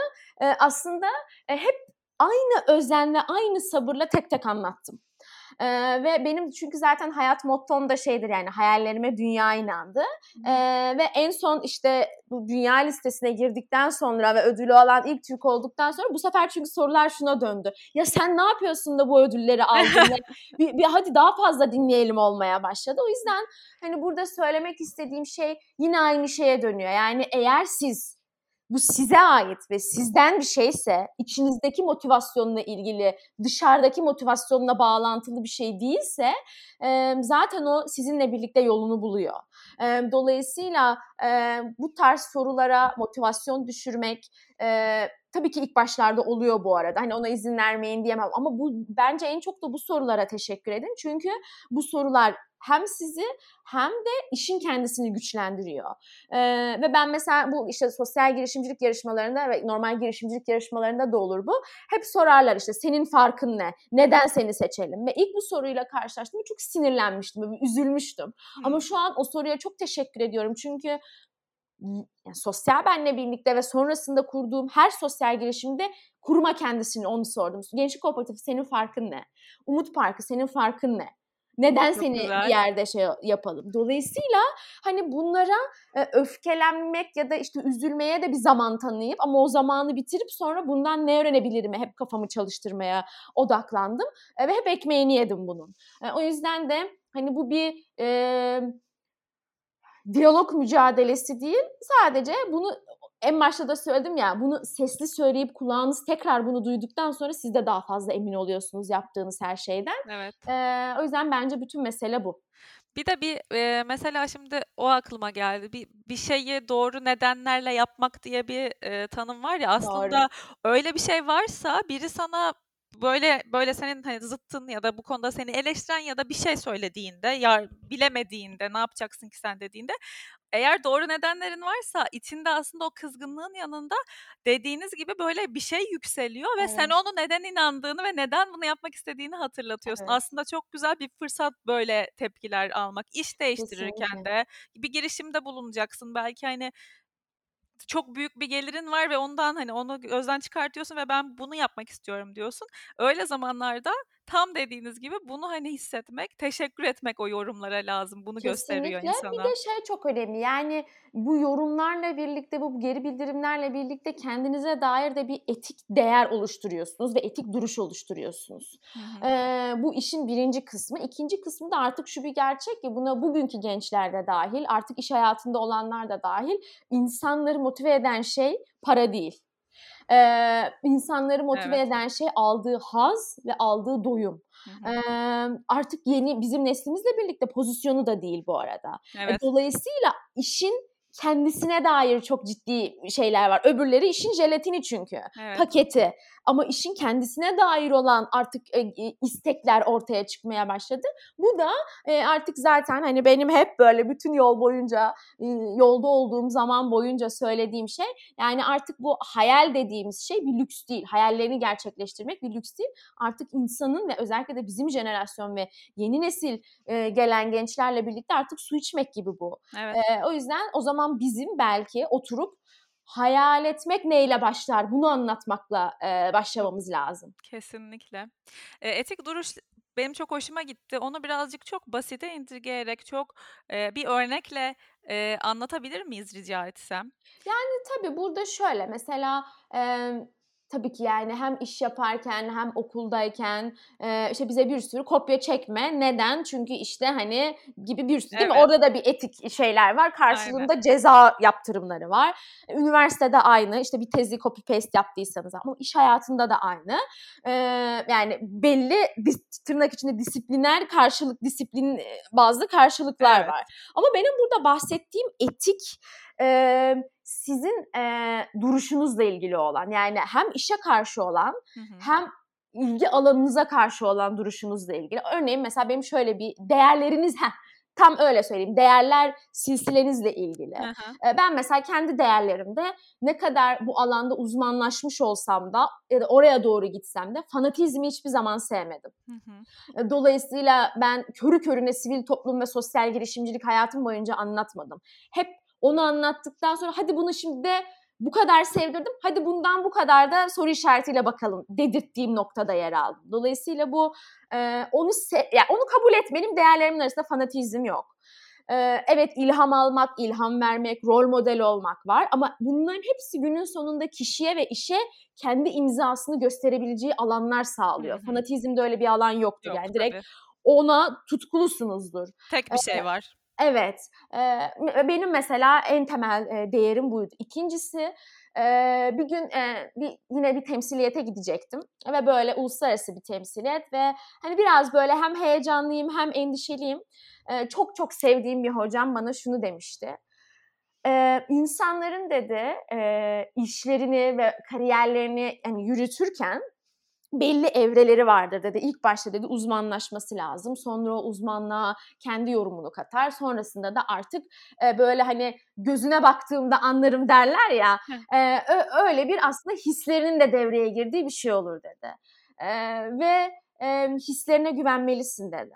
aslında hep aynı özenle aynı sabırla tek tek anlattım. Ee, ve benim çünkü zaten hayat mottom da şeydir yani hayallerime dünya inandı. Ee, ve en son işte bu dünya listesine girdikten sonra ve ödülü alan ilk Türk olduktan sonra bu sefer çünkü sorular şuna döndü. Ya sen ne yapıyorsun da bu ödülleri aldın? bir, bir, hadi daha fazla dinleyelim olmaya başladı. O yüzden hani burada söylemek istediğim şey yine aynı şeye dönüyor. Yani eğer siz bu size ait ve sizden bir şeyse, içinizdeki motivasyonla ilgili, dışarıdaki motivasyonla bağlantılı bir şey değilse e, zaten o sizinle birlikte yolunu buluyor. E, dolayısıyla e, bu tarz sorulara motivasyon düşürmek, e, tabii ki ilk başlarda oluyor bu arada. Hani ona izin vermeyin diyemem ama bu bence en çok da bu sorulara teşekkür edin. Çünkü bu sorular hem sizi hem de işin kendisini güçlendiriyor. Ee, ve ben mesela bu işte sosyal girişimcilik yarışmalarında ve normal girişimcilik yarışmalarında da olur bu. Hep sorarlar işte senin farkın ne? Neden seni seçelim? Ve ilk bu soruyla karşılaştım çok sinirlenmiştim, üzülmüştüm. Ama şu an o soruya çok teşekkür ediyorum. Çünkü yani sosyal benle birlikte ve sonrasında kurduğum her sosyal girişimde kuruma kendisini onu sordum. Gençlik Kooperatifi senin farkın ne? Umut Parkı senin farkın ne? Neden Çok seni güzel. bir yerde şey yapalım? Dolayısıyla hani bunlara e, öfkelenmek ya da işte üzülmeye de bir zaman tanıyıp ama o zamanı bitirip sonra bundan ne öğrenebilirim hep kafamı çalıştırmaya odaklandım e, ve hep ekmeğini yedim bunun. E, o yüzden de hani bu bir e, diyalog mücadelesi değil sadece bunu en başta da söyledim ya bunu sesli söyleyip kulağınız tekrar bunu duyduktan sonra siz de daha fazla emin oluyorsunuz yaptığınız her şeyden. Evet. Ee, o yüzden bence bütün mesele bu. Bir de bir e, mesela şimdi o aklıma geldi. Bir bir şeyi doğru nedenlerle yapmak diye bir e, tanım var ya aslında Doğru. öyle bir şey varsa biri sana böyle böyle senin hani zıttın ya da bu konuda seni eleştiren ya da bir şey söylediğinde ya bilemediğinde ne yapacaksın ki sen dediğinde eğer doğru nedenlerin varsa içinde aslında o kızgınlığın yanında dediğiniz gibi böyle bir şey yükseliyor ve evet. sen onu neden inandığını ve neden bunu yapmak istediğini hatırlatıyorsun. Evet. Aslında çok güzel bir fırsat böyle tepkiler almak. İş değiştirirken Kesinlikle. de bir girişimde bulunacaksın. Belki hani çok büyük bir gelirin var ve ondan hani onu gözden çıkartıyorsun ve ben bunu yapmak istiyorum diyorsun. Öyle zamanlarda tam dediğiniz gibi bunu hani hissetmek, teşekkür etmek o yorumlara lazım. Bunu gösteriyor insana. Bir de şey çok önemli. Yani bu yorumlarla birlikte, bu geri bildirimlerle birlikte kendinize dair de bir etik değer oluşturuyorsunuz ve etik duruş oluşturuyorsunuz. Ee, bu işin birinci kısmı. İkinci kısmı da artık şu bir gerçek ki buna bugünkü gençler de dahil, artık iş hayatında olanlar da dahil insanları motive eden şey para değil e, insanları motive evet. eden şey aldığı haz ve aldığı doyum. Hı hı. E, artık yeni bizim neslimizle birlikte pozisyonu da değil bu arada. Evet. E, dolayısıyla işin kendisine dair çok ciddi şeyler var. Öbürleri işin jelatini çünkü. Evet. Paketi. Ama işin kendisine dair olan artık e, istekler ortaya çıkmaya başladı. Bu da e, artık zaten hani benim hep böyle bütün yol boyunca e, yolda olduğum zaman boyunca söylediğim şey yani artık bu hayal dediğimiz şey bir lüks değil. Hayallerini gerçekleştirmek bir lüks değil. Artık insanın ve özellikle de bizim jenerasyon ve yeni nesil e, gelen gençlerle birlikte artık su içmek gibi bu. Evet. E, o yüzden o zaman bizim belki oturup hayal etmek neyle başlar? Bunu anlatmakla e, başlamamız lazım. Kesinlikle. E, etik duruş benim çok hoşuma gitti. Onu birazcık çok basite indirgeyerek çok e, bir örnekle e, anlatabilir miyiz rica etsem? Yani tabii burada şöyle mesela e, tabii ki yani hem iş yaparken hem okuldayken e, işte bize bir sürü kopya çekme. Neden? Çünkü işte hani gibi bir sürü değil mi? Orada da bir etik şeyler var. Karşılığında Aynen. ceza yaptırımları var. Üniversitede aynı. işte bir tezi copy paste yaptıysanız ama iş hayatında da aynı. E, yani belli tırnak içinde disipliner karşılık disiplin bazı karşılıklar evet. var. Ama benim burada bahsettiğim etik e, sizin e, duruşunuzla ilgili olan yani hem işe karşı olan hı hı. hem ilgi alanınıza karşı olan duruşunuzla ilgili. Örneğin mesela benim şöyle bir değerleriniz heh, tam öyle söyleyeyim değerler silsilenizle ilgili. Hı. Ben mesela kendi değerlerimde ne kadar bu alanda uzmanlaşmış olsam da ya da oraya doğru gitsem de fanatizmi hiçbir zaman sevmedim. Hı hı. Dolayısıyla ben körü körüne sivil toplum ve sosyal girişimcilik hayatım boyunca anlatmadım. Hep onu anlattıktan sonra hadi bunu şimdi de bu kadar sevdirdim. Hadi bundan bu kadar da soru işaretiyle bakalım dedirttiğim noktada yer aldım. Dolayısıyla bu e, onu se- yani onu kabul etmeliyim. Değerlerimin arasında fanatizm yok. E, evet ilham almak, ilham vermek, rol model olmak var ama bunların hepsi günün sonunda kişiye ve işe kendi imzasını gösterebileceği alanlar sağlıyor. Hı-hı. Fanatizmde öyle bir alan yoktur. Yok, yani direkt tabii. ona tutkulusunuzdur. Tek bir şey var. Evet. E, benim mesela en temel e, değerim buydu. İkincisi e, bir gün e, bir yine bir temsiliyete gidecektim ve böyle uluslararası bir temsiliyet ve hani biraz böyle hem heyecanlıyım hem endişeliyim. E, çok çok sevdiğim bir hocam bana şunu demişti. Ee, insanların dedi e, işlerini ve kariyerlerini yani yürütürken belli evreleri vardır dedi. İlk başta dedi uzmanlaşması lazım. Sonra o uzmanlığa kendi yorumunu katar. Sonrasında da artık e, böyle hani gözüne baktığımda anlarım derler ya. e, öyle bir aslında hislerinin de devreye girdiği bir şey olur dedi. E, ve e, hislerine güvenmelisin dedi.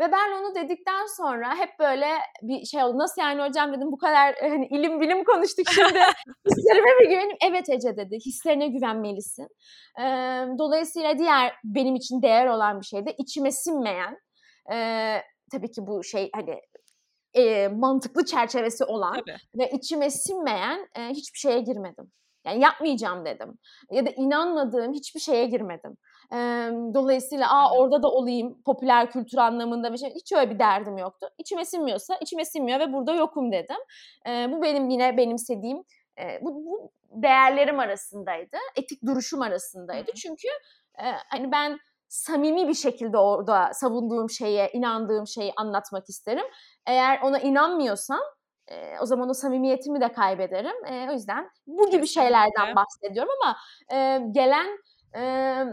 Ve ben onu dedikten sonra hep böyle bir şey oldu. Nasıl yani hocam dedim bu kadar hani ilim bilim konuştuk şimdi hislerime mi güvenim? Evet Ece dedi. Hislerine güvenmelisin. Ee, dolayısıyla diğer benim için değer olan bir şey de içime sinmeyen e, tabii ki bu şey hani e, mantıklı çerçevesi olan Tabii. ve içime sinmeyen e, hiçbir şeye girmedim. Yani yapmayacağım dedim. Ya da inanmadığım hiçbir şeye girmedim. E, dolayısıyla aa orada da olayım popüler kültür anlamında bir şey. Hiç öyle bir derdim yoktu. İçime sinmiyorsa içime sinmiyor ve burada yokum dedim. E, bu benim yine benimsediğim e, bu, bu değerlerim arasındaydı. Etik duruşum arasındaydı. Hı. Çünkü e, hani ben samimi bir şekilde orada savunduğum şeye, inandığım şeyi anlatmak isterim. Eğer ona inanmıyorsam e, o zaman o samimiyetimi de kaybederim. E, o yüzden bu gibi şeylerden bahsediyorum ama e, gelen e,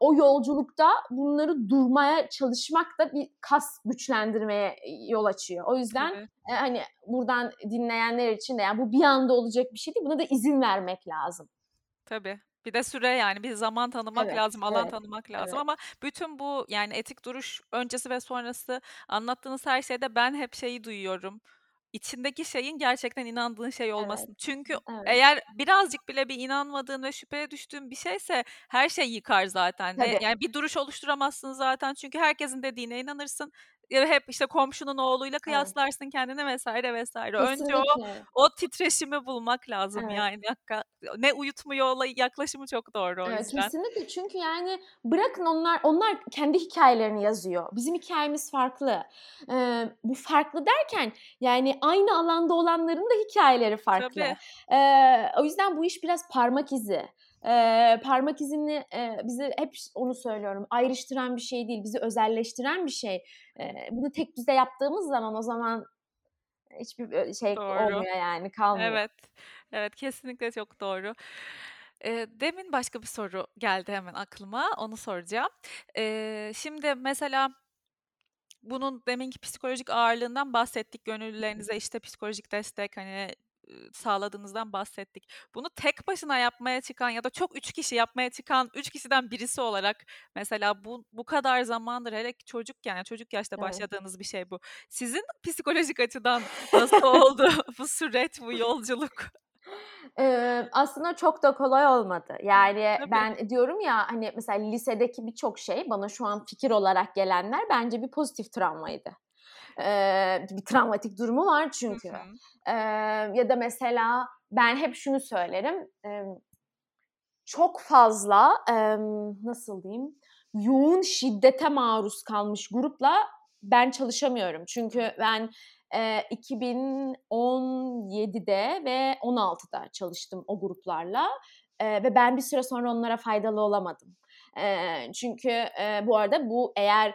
o yolculukta bunları durmaya çalışmak da bir kas güçlendirmeye yol açıyor. O yüzden e, hani buradan dinleyenler için de yani bu bir anda olacak bir şey değil. Buna da izin vermek lazım. Tabii. Bir de süre yani bir zaman tanımak Evet, lazım, alan evet, tanımak lazım evet. ama bütün bu yani etik duruş öncesi ve sonrası anlattığınız her şeyde ben hep şeyi duyuyorum. İçindeki şeyin gerçekten inandığın şey Evet, olmasın. Çünkü evet. eğer birazcık bile bir inanmadığın ve şüpheye düştüğün bir şeyse her şey yıkar zaten. Ne, Tabii. yani bir duruş oluşturamazsın zaten çünkü herkesin dediğine inanırsın. Ya hep işte komşunun oğluyla Evet. kıyaslarsın kendini vesaire vesaire. Önce o Kesinlikle. o titreşimi bulmak lazım Evet. yani. Ne uyutmuyor olayı yaklaşımı çok doğru o Evet, yüzden. kesinlikle çünkü yani bırakın onlar onlar kendi hikayelerini yazıyor. Bizim hikayemiz farklı. Ee, bu farklı derken yani aynı alanda olanların da hikayeleri farklı. Tabii. Ee, o yüzden bu iş biraz parmak izi. Ee, parmak izini e, bizi hep onu söylüyorum ayrıştıran bir şey değil bizi özelleştiren bir şey. Ee, bunu tek düze yaptığımız zaman o zaman hiçbir şey Doğru. olmuyor yani kalmıyor. Evet. Evet kesinlikle çok doğru. Demin başka bir soru geldi hemen aklıma. Onu soracağım. Şimdi mesela bunun deminki psikolojik ağırlığından bahsettik. Gönüllülerinize işte psikolojik destek hani sağladığınızdan bahsettik. Bunu tek başına yapmaya çıkan ya da çok 3 kişi yapmaya çıkan 3 kişiden birisi olarak mesela bu bu kadar zamandır hele çocukken yani çocuk yaşta Evet. başladığınız bir şey bu. Sizin psikolojik açıdan nasıl oldu bu süreç, bu yolculuk? Eee, aslında çok da kolay olmadı. Yani Tabii. ben diyorum ya hani mesela lisedeki birçok şey bana şu an fikir olarak gelenler bence bir pozitif travmaydı. Eee, bir travmatik durumu var çünkü. hı. Ya da mesela ben hep şunu söylerim. Emm, çok fazla emm, nasıl diyeyim yoğun şiddete maruz kalmış grupla ben çalışamıyorum. Çünkü ben eee, 2017'de ve 16'da çalıştım o gruplarla Eee, ve ben bir süre sonra onlara faydalı olamadım. Eee, çünkü eee, bu arada bu eğer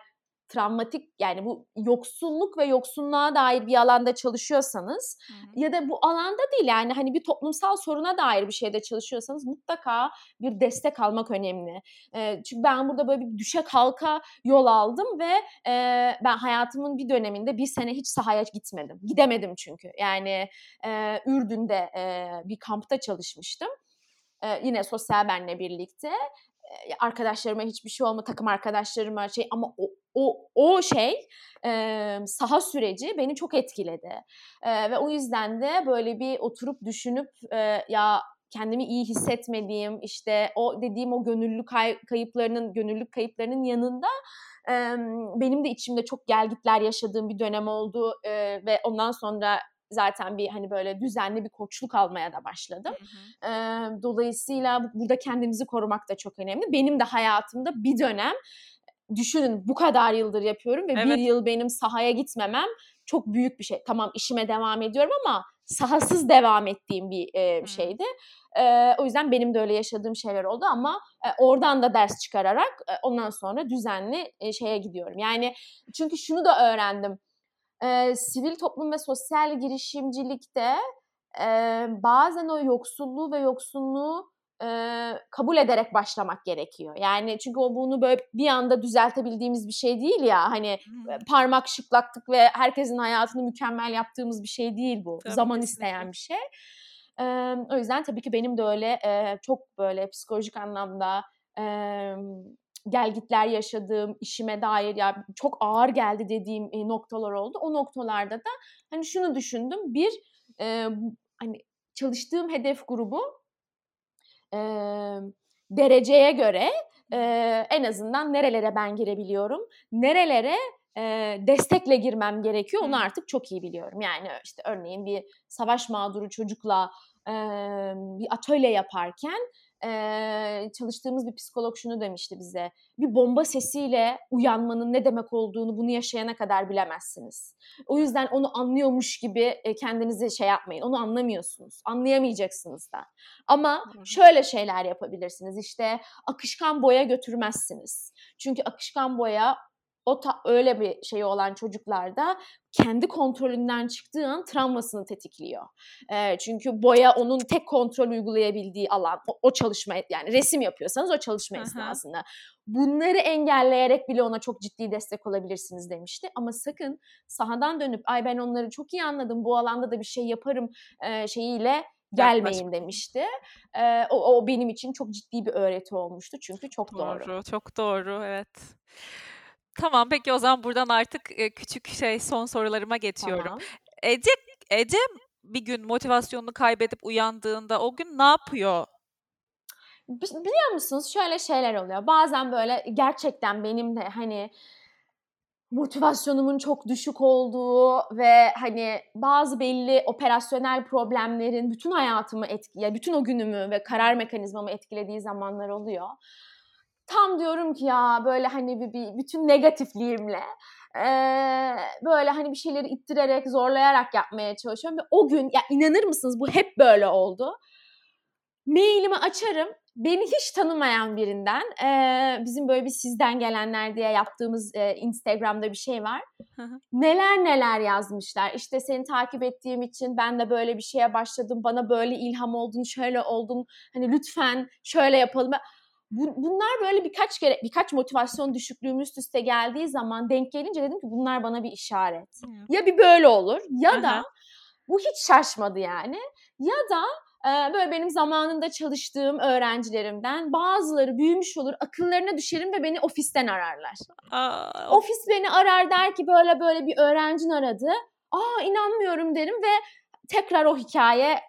travmatik yani bu yoksulluk ve yoksunluğa dair bir alanda çalışıyorsanız Hı hı. ya da bu alanda değil yani hani bir toplumsal soruna dair bir şeyde çalışıyorsanız mutlaka bir destek almak önemli. Eee, çünkü ben burada böyle bir düşe kalka yol aldım ve eee, ben hayatımın bir döneminde bir sene hiç sahaya gitmedim. Gidemedim çünkü. Yani eee, Ürdün'de eee, bir kampta çalışmıştım. Eee, yine sosyal benle birlikte. Arkadaşlarıma hiçbir şey olmadı, takım arkadaşlarıma şey ama o o o şey eee, saha süreci beni çok etkiledi. Eee, ve o yüzden de böyle bir oturup düşünüp eee, ya kendimi iyi hissetmediğim işte o dediğim o gönüllü kay- kayıplarının gönüllülük kayıplarının yanında emm, benim de içimde çok gelgitler yaşadığım bir dönem oldu eee, ve ondan sonra zaten bir hani böyle düzenli bir koçluk almaya da başladım. Hı hı. Dolayısıyla bu- burada kendimizi korumak da çok önemli. Benim de hayatımda bir dönem düşünün bu kadar yıldır yapıyorum ve bir Evet. yıl benim sahaya gitmemem çok büyük bir şey. Tamam işime devam ediyorum ama sahasız devam ettiğim bir Hıı. şeydi. Eee, o yüzden benim de öyle yaşadığım şeyler oldu ama eee, oradan da ders çıkararak eee, ondan sonra düzenli eee, şeye gidiyorum. Yani çünkü şunu da öğrendim. Eee, sivil toplum ve sosyal girişimcilikte eee, bazen o yoksulluğu ve yoksunluğu eee, kabul ederek başlamak gerekiyor. Yani çünkü o bunu böyle bir anda düzeltebildiğimiz bir şey değil ya. Hani e, hı. parmak şıklattık ve herkesin hayatını mükemmel yaptığımız bir şey değil bu. Tabii, Zaman kesinlikle. isteyen bir şey. Emm, o yüzden tabii ki benim de öyle eee, çok böyle psikolojik anlamda emm, gelgitler yaşadığım, işime dair ya çok ağır geldi dediğim e, noktalar oldu. O noktalarda da hani şunu düşündüm. Bir, e, hani çalıştığım hedef grubu e, dereceye göre e, en azından nerelere ben girebiliyorum, nerelere e, destekle girmem gerekiyor onu artık çok iyi biliyorum. Yani işte örneğin bir savaş mağduru çocukla e, bir atölye yaparken e, çalıştığımız bir psikolog şunu demişti bize. Bir bomba sesiyle uyanmanın ne demek olduğunu bunu yaşayana kadar bilemezsiniz. O yüzden onu anlıyormuş gibi e, kendinizi şey yapmayın. Onu anlamıyorsunuz. Anlayamayacaksınız da. Ama şöyle şeyler yapabilirsiniz. İşte akışkan boya götürmezsiniz. Çünkü akışkan boya o ta, öyle bir şey olan çocuklarda kendi kontrolünden çıktığı an travmasını tetikliyor. E, çünkü boya onun tek kontrol uygulayabildiği alan. O, o çalışma yani resim yapıyorsanız o çalışma esnasında. Bunları engelleyerek bile ona çok ciddi destek olabilirsiniz demişti. Ama sakın sahadan dönüp ay ben onları çok iyi anladım bu alanda da bir şey yaparım e, şeyiyle gelmeyin demişti. Ee, o, o benim için çok ciddi bir öğreti olmuştu çünkü çok doğru. Doğru, çok doğru evet. Tamam peki o zaman buradan artık e, küçük şey son sorularıma geçiyorum. Tamam. Ece Ece bir gün motivasyonunu kaybedip uyandığında o gün ne yapıyor? Biliyor musunuz şöyle şeyler oluyor. Bazen böyle gerçekten benim de hani motivasyonumun çok düşük olduğu ve hani bazı belli operasyonel problemlerin bütün hayatımı etki, bütün o günümü ve karar mekanizmamı etkilediği zamanlar oluyor tam diyorum ki ya böyle hani bir, bir bütün negatifliğimle e, böyle hani bir şeyleri ittirerek zorlayarak yapmaya çalışıyorum ve o gün ya inanır mısınız bu hep böyle oldu. Mailimi açarım beni hiç tanımayan birinden e, bizim böyle bir sizden gelenler diye yaptığımız e, Instagram'da bir şey var. Neler neler yazmışlar. İşte seni takip ettiğim için ben de böyle bir şeye başladım. Bana böyle ilham oldun, şöyle oldun. Hani lütfen şöyle yapalım bu, bunlar böyle birkaç kere birkaç motivasyon düşüklüğüm üst üste geldiği zaman denk gelince dedim ki bunlar bana bir işaret. Hmm. Ya bir böyle olur ya da bu hiç şaşmadı yani ya da e, böyle benim zamanında çalıştığım öğrencilerimden bazıları büyümüş olur akıllarına düşerim ve beni ofisten ararlar. Aa, Ofis beni arar der ki böyle böyle bir öğrencin aradı. Aa inanmıyorum derim ve tekrar o hikaye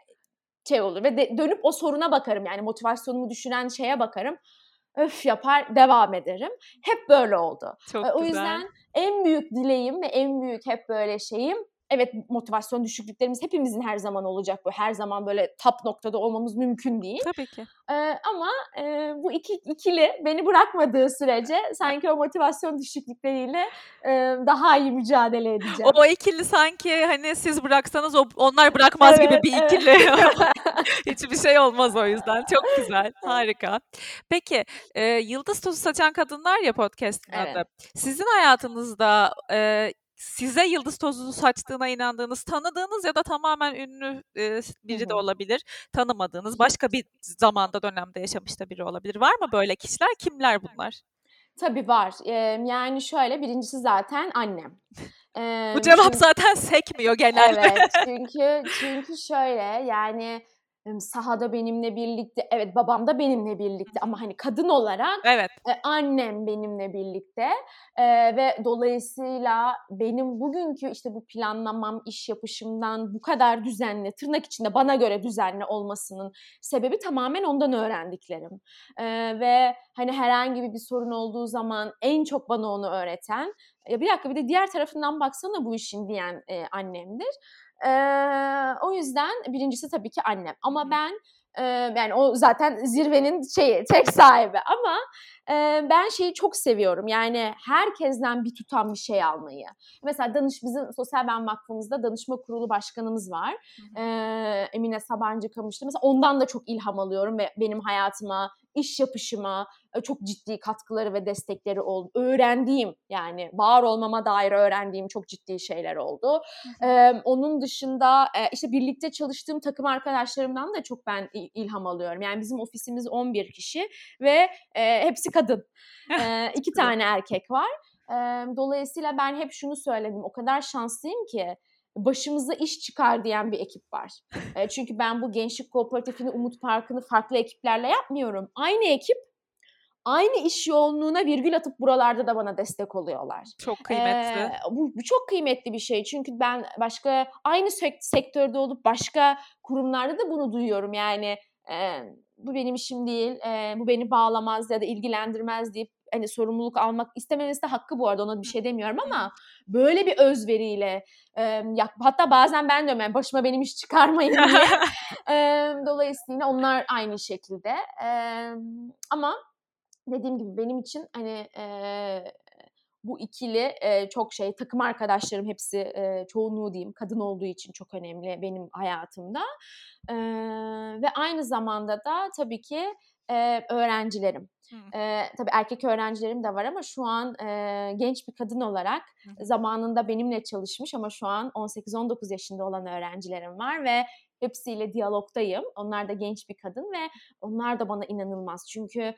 şey olur ve de, dönüp o soruna bakarım yani motivasyonumu düşüren şeye bakarım. Öf yapar devam ederim. Hep böyle oldu. Çok o güzel. yüzden en büyük dileğim ve en büyük hep böyle şeyim evet motivasyon düşüklüklerimiz hepimizin her zaman olacak bu. Her zaman böyle top noktada olmamız mümkün değil. Tabii ki. Ee, ama e, bu iki ikili beni bırakmadığı sürece sanki o motivasyon düşüklükleriyle e, daha iyi mücadele edeceğim. O ikili sanki hani siz bıraksanız o, onlar bırakmaz evet, gibi bir ikili. Evet. Hiçbir şey olmaz o yüzden. Çok güzel. Harika. Peki e, Yıldız Tozu Saçan Kadınlar ya podcast'ın evet. adı. Sizin hayatınızda e, size yıldız tozu saçtığına inandığınız, tanıdığınız ya da tamamen ünlü e, biri de olabilir, tanımadığınız, başka bir zamanda dönemde yaşamış da biri olabilir. Var mı böyle kişiler? Kimler bunlar? Tabii var. Ee, yani şöyle birincisi zaten annem. Ee, Bu cevap çünkü, zaten sekmiyor genelde. Evet çünkü çünkü şöyle yani sahada benimle birlikte evet babam da benimle birlikte ama hani kadın olarak evet. e, annem benimle birlikte e, ve dolayısıyla benim bugünkü işte bu planlamam iş yapışımdan bu kadar düzenli tırnak içinde bana göre düzenli olmasının sebebi tamamen ondan öğrendiklerim e, ve hani herhangi bir sorun olduğu zaman en çok bana onu öğreten ya bir dakika bir de diğer tarafından baksana bu işin diyen e, annemdir. E, o yüzden birincisi tabii ki annem. Ama ben e, yani o zaten zirvenin şeyi tek sahibi ama e, ben şeyi çok seviyorum. Yani herkesten bir tutan bir şey almayı. Mesela danış bizim Sosyal Ben Vakfımızda danışma kurulu başkanımız var. E, Emine Sabancı Kamışlı. Mesela ondan da çok ilham alıyorum ve benim hayatıma, iş yapışıma çok ciddi katkıları ve destekleri oldu. Öğrendiğim yani var olmama dair öğrendiğim çok ciddi şeyler oldu. Ee, onun dışında e, işte birlikte çalıştığım takım arkadaşlarımdan da çok ben ilham alıyorum. Yani bizim ofisimiz 11 kişi ve e, hepsi kadın. E, iki tane erkek var. E, dolayısıyla ben hep şunu söyledim. O kadar şanslıyım ki başımıza iş çıkar diyen bir ekip var. E, çünkü ben bu gençlik kooperatifini, Umut Parkı'nı farklı ekiplerle yapmıyorum. Aynı ekip aynı iş yoğunluğuna virgül atıp buralarda da bana destek oluyorlar. Çok kıymetli. Ee, bu, bu çok kıymetli bir şey çünkü ben başka aynı sektörde olup başka kurumlarda da bunu duyuyorum yani e, bu benim işim değil, e, bu beni bağlamaz ya da ilgilendirmez deyip hani sorumluluk almak istememesi de hakkı bu arada ona bir şey demiyorum ama böyle bir özveriyle e, ya, hatta bazen ben diyorum yani başıma benim iş çıkarmayın diye. e, dolayısıyla onlar aynı şekilde. E, ama dediğim gibi benim için hani e, bu ikili e, çok şey takım arkadaşlarım hepsi e, çoğunluğu diyeyim kadın olduğu için çok önemli benim hayatımda e, ve aynı zamanda da tabii ki e, öğrencilerim. E, tabii erkek öğrencilerim de var ama şu an e, genç bir kadın olarak Hı. zamanında benimle çalışmış ama şu an 18-19 yaşında olan öğrencilerim var ve hepsiyle diyalogdayım. Onlar da genç bir kadın ve onlar da bana inanılmaz. Çünkü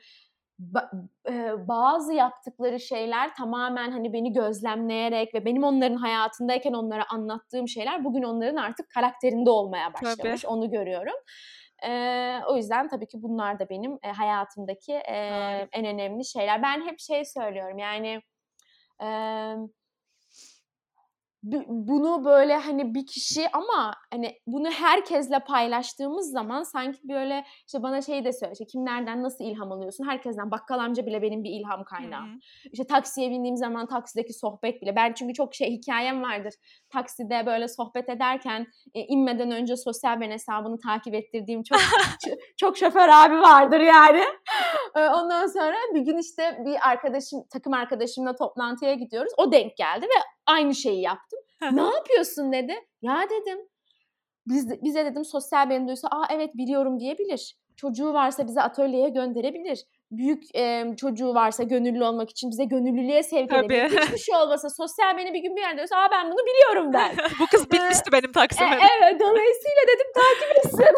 bazı yaptıkları şeyler tamamen hani beni gözlemleyerek ve benim onların hayatındayken onlara anlattığım şeyler bugün onların artık karakterinde olmaya başlamış. Tabii. Onu görüyorum. Ee, o yüzden tabii ki bunlar da benim e, hayatımdaki e, en önemli şeyler. Ben hep şey söylüyorum yani e, bunu böyle hani bir kişi ama hani bunu herkesle paylaştığımız zaman sanki böyle işte bana şey de söyle işte kimlerden nasıl ilham alıyorsun herkesten bakkal amca bile benim bir ilham kaynağı. Hı-hı. İşte taksiye bindiğim zaman taksideki sohbet bile ben çünkü çok şey hikayem vardır takside böyle sohbet ederken e, inmeden önce sosyal ben hesabını takip ettirdiğim çok çok şoför abi vardır yani. Ondan sonra bir gün işte bir arkadaşım takım arkadaşımla toplantıya gidiyoruz o denk geldi ve aynı şeyi yaptım. ne yapıyorsun dedi. Ya dedim. Biz, bize dedim sosyal benim duysa aa evet biliyorum diyebilir. Çocuğu varsa bize atölyeye gönderebilir. Büyük e, çocuğu varsa gönüllü olmak için bize gönüllülüğe sevk edebilir. Hiçbir şey olmasa sosyal beni bir gün bir yerde duysa aa ben bunu biliyorum der. Bu kız bitmişti benim taksimde. E, evet dolayısıyla dedim takip etsin.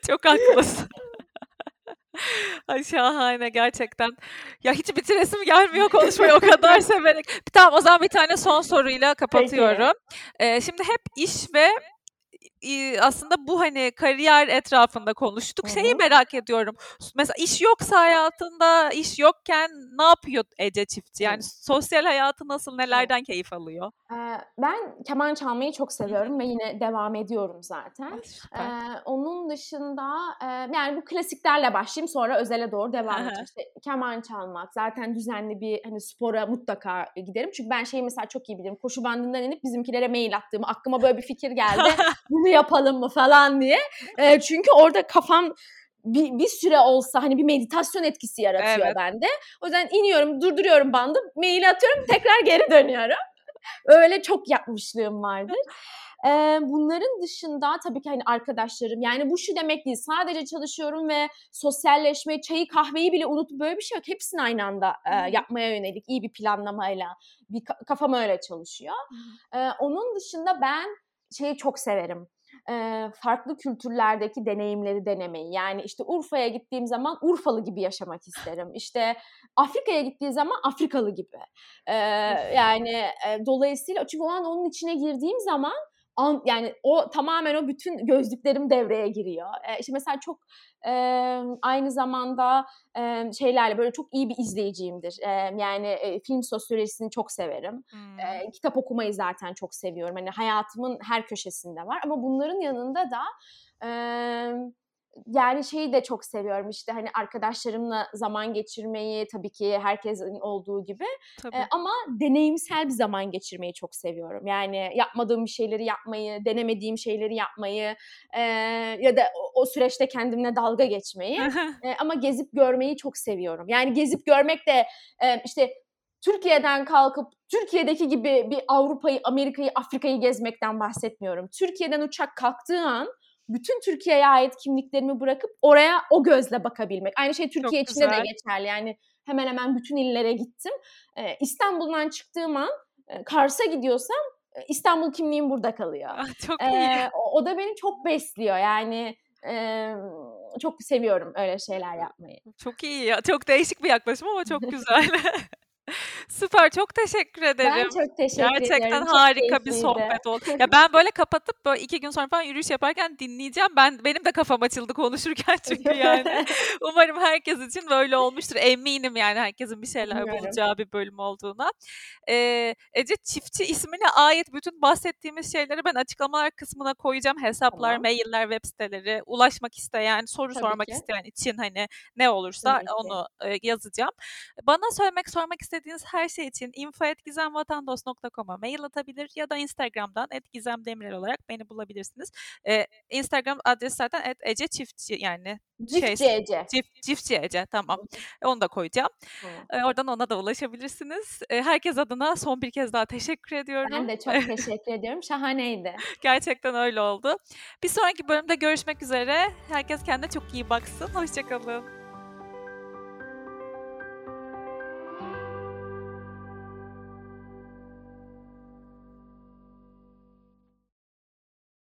Çok haklısın. Ay şahane gerçekten. Ya hiç bitiresim gelmiyor konuşmayı o kadar severek. Tamam o zaman bir tane son soruyla kapatıyorum. Ee, şimdi hep iş ve aslında bu hani kariyer etrafında konuştuk. Hı-hı. Şeyi merak ediyorum. Mesela iş yoksa hayatında, iş yokken ne yapıyor Ece Çiftçi? Yani Hı. sosyal hayatı nasıl, nelerden Hı. keyif alıyor? ben keman çalmayı çok seviyorum ve yine devam ediyorum zaten. Ee, onun dışında yani bu klasiklerle başlayayım sonra özele doğru devam edeceğim. İşte keman çalmak, zaten düzenli bir hani spora mutlaka giderim. Çünkü ben şeyi mesela çok iyi bilirim. Koşu bandından inip bizimkilere mail attığımı, aklıma böyle bir fikir geldi. Bunu yapalım mı falan diye. E, çünkü orada kafam bir, bir süre olsa hani bir meditasyon etkisi yaratıyor evet. bende. O yüzden iniyorum, durduruyorum bandı, mail atıyorum, tekrar geri dönüyorum. Öyle çok yapmışlığım vardır. Ee, bunların dışında tabii ki hani arkadaşlarım yani bu şu demek değil sadece çalışıyorum ve sosyalleşmeyi çayı kahveyi bile unutup böyle bir şey yok hepsini aynı anda e, yapmaya yönelik iyi bir planlamayla bir kafam öyle çalışıyor. Ee, onun dışında ben şeyi çok severim farklı kültürlerdeki deneyimleri denemeyi. Yani işte Urfa'ya gittiğim zaman Urfalı gibi yaşamak isterim. İşte Afrika'ya gittiğim zaman Afrikalı gibi. yani dolayısıyla çünkü o an onun içine girdiğim zaman an, yani o tamamen o bütün gözlüklerim devreye giriyor. E, işte mesela çok e, aynı zamanda e, şeylerle böyle çok iyi bir izleyiciyimdir. E, yani e, film sosyolojisini çok severim. Hmm. E, kitap okumayı zaten çok seviyorum. Hani hayatımın her köşesinde var ama bunların yanında da e, yani şeyi de çok seviyorum işte hani arkadaşlarımla zaman geçirmeyi tabii ki herkesin olduğu gibi tabii. E, ama deneyimsel bir zaman geçirmeyi çok seviyorum. Yani yapmadığım bir şeyleri yapmayı, denemediğim şeyleri yapmayı e, ya da o, o süreçte kendimle dalga geçmeyi e, ama gezip görmeyi çok seviyorum. Yani gezip görmek de e, işte Türkiye'den kalkıp Türkiye'deki gibi bir Avrupa'yı, Amerika'yı, Afrika'yı gezmekten bahsetmiyorum. Türkiye'den uçak kalktığı an bütün Türkiye'ye ait kimliklerimi bırakıp oraya o gözle bakabilmek. Aynı şey Türkiye Çok içinde güzel. de geçerli. Yani hemen hemen bütün illere gittim. Ee, İstanbul'dan çıktığım an e, Kars'a gidiyorsam e, İstanbul kimliğim burada kalıyor. Ah, çok iyi. Ee, o, o da beni çok besliyor. Yani e, çok seviyorum öyle şeyler yapmayı. Çok iyi ya. Çok değişik bir yaklaşım ama çok güzel. Süper, çok teşekkür ederim. Ben çok teşekkür Gerçekten ediyorum. Çok harika bir keyifliydi. sohbet oldu. Ya, ben böyle kapatıp, böyle 2 gün sonra falan yürüyüş yaparken dinleyeceğim. Ben benim de kafam açıldı konuşurken çünkü yani. Umarım herkes için böyle olmuştur. Eminim yani herkesin bir şeyler bulacağı bir bölüm olduğuna. Eee, Ece Çiftçi ismine ait bütün bahsettiğimiz şeyleri ben açıklamalar kısmına koyacağım. Hesaplar, Tamam. mailler, web siteleri, ulaşmak isteyen, soru Tabii sormak ki. isteyen için hani ne olursa Tabii ki. onu, eee, yazacağım. Bana söylemek, sormak istediğiniz her şey için info@gizemvatandos.com'a mail atabilir ya da Instagram'dan @gizemdemirel olarak beni bulabilirsiniz. Eee, Instagram adresi zaten @eceçiftçi yani şey Çiftçi Ece. çift çiftçi Ece tamam. Onu da koyacağım. Eee, oradan ona da ulaşabilirsiniz. Herkes adına son bir kez daha teşekkür ediyorum. Ben de çok teşekkür ediyorum. Şahaneydi. Gerçekten öyle oldu. Bir sonraki bölümde görüşmek üzere. Herkes kendine çok iyi baksın. Hoşça kalın.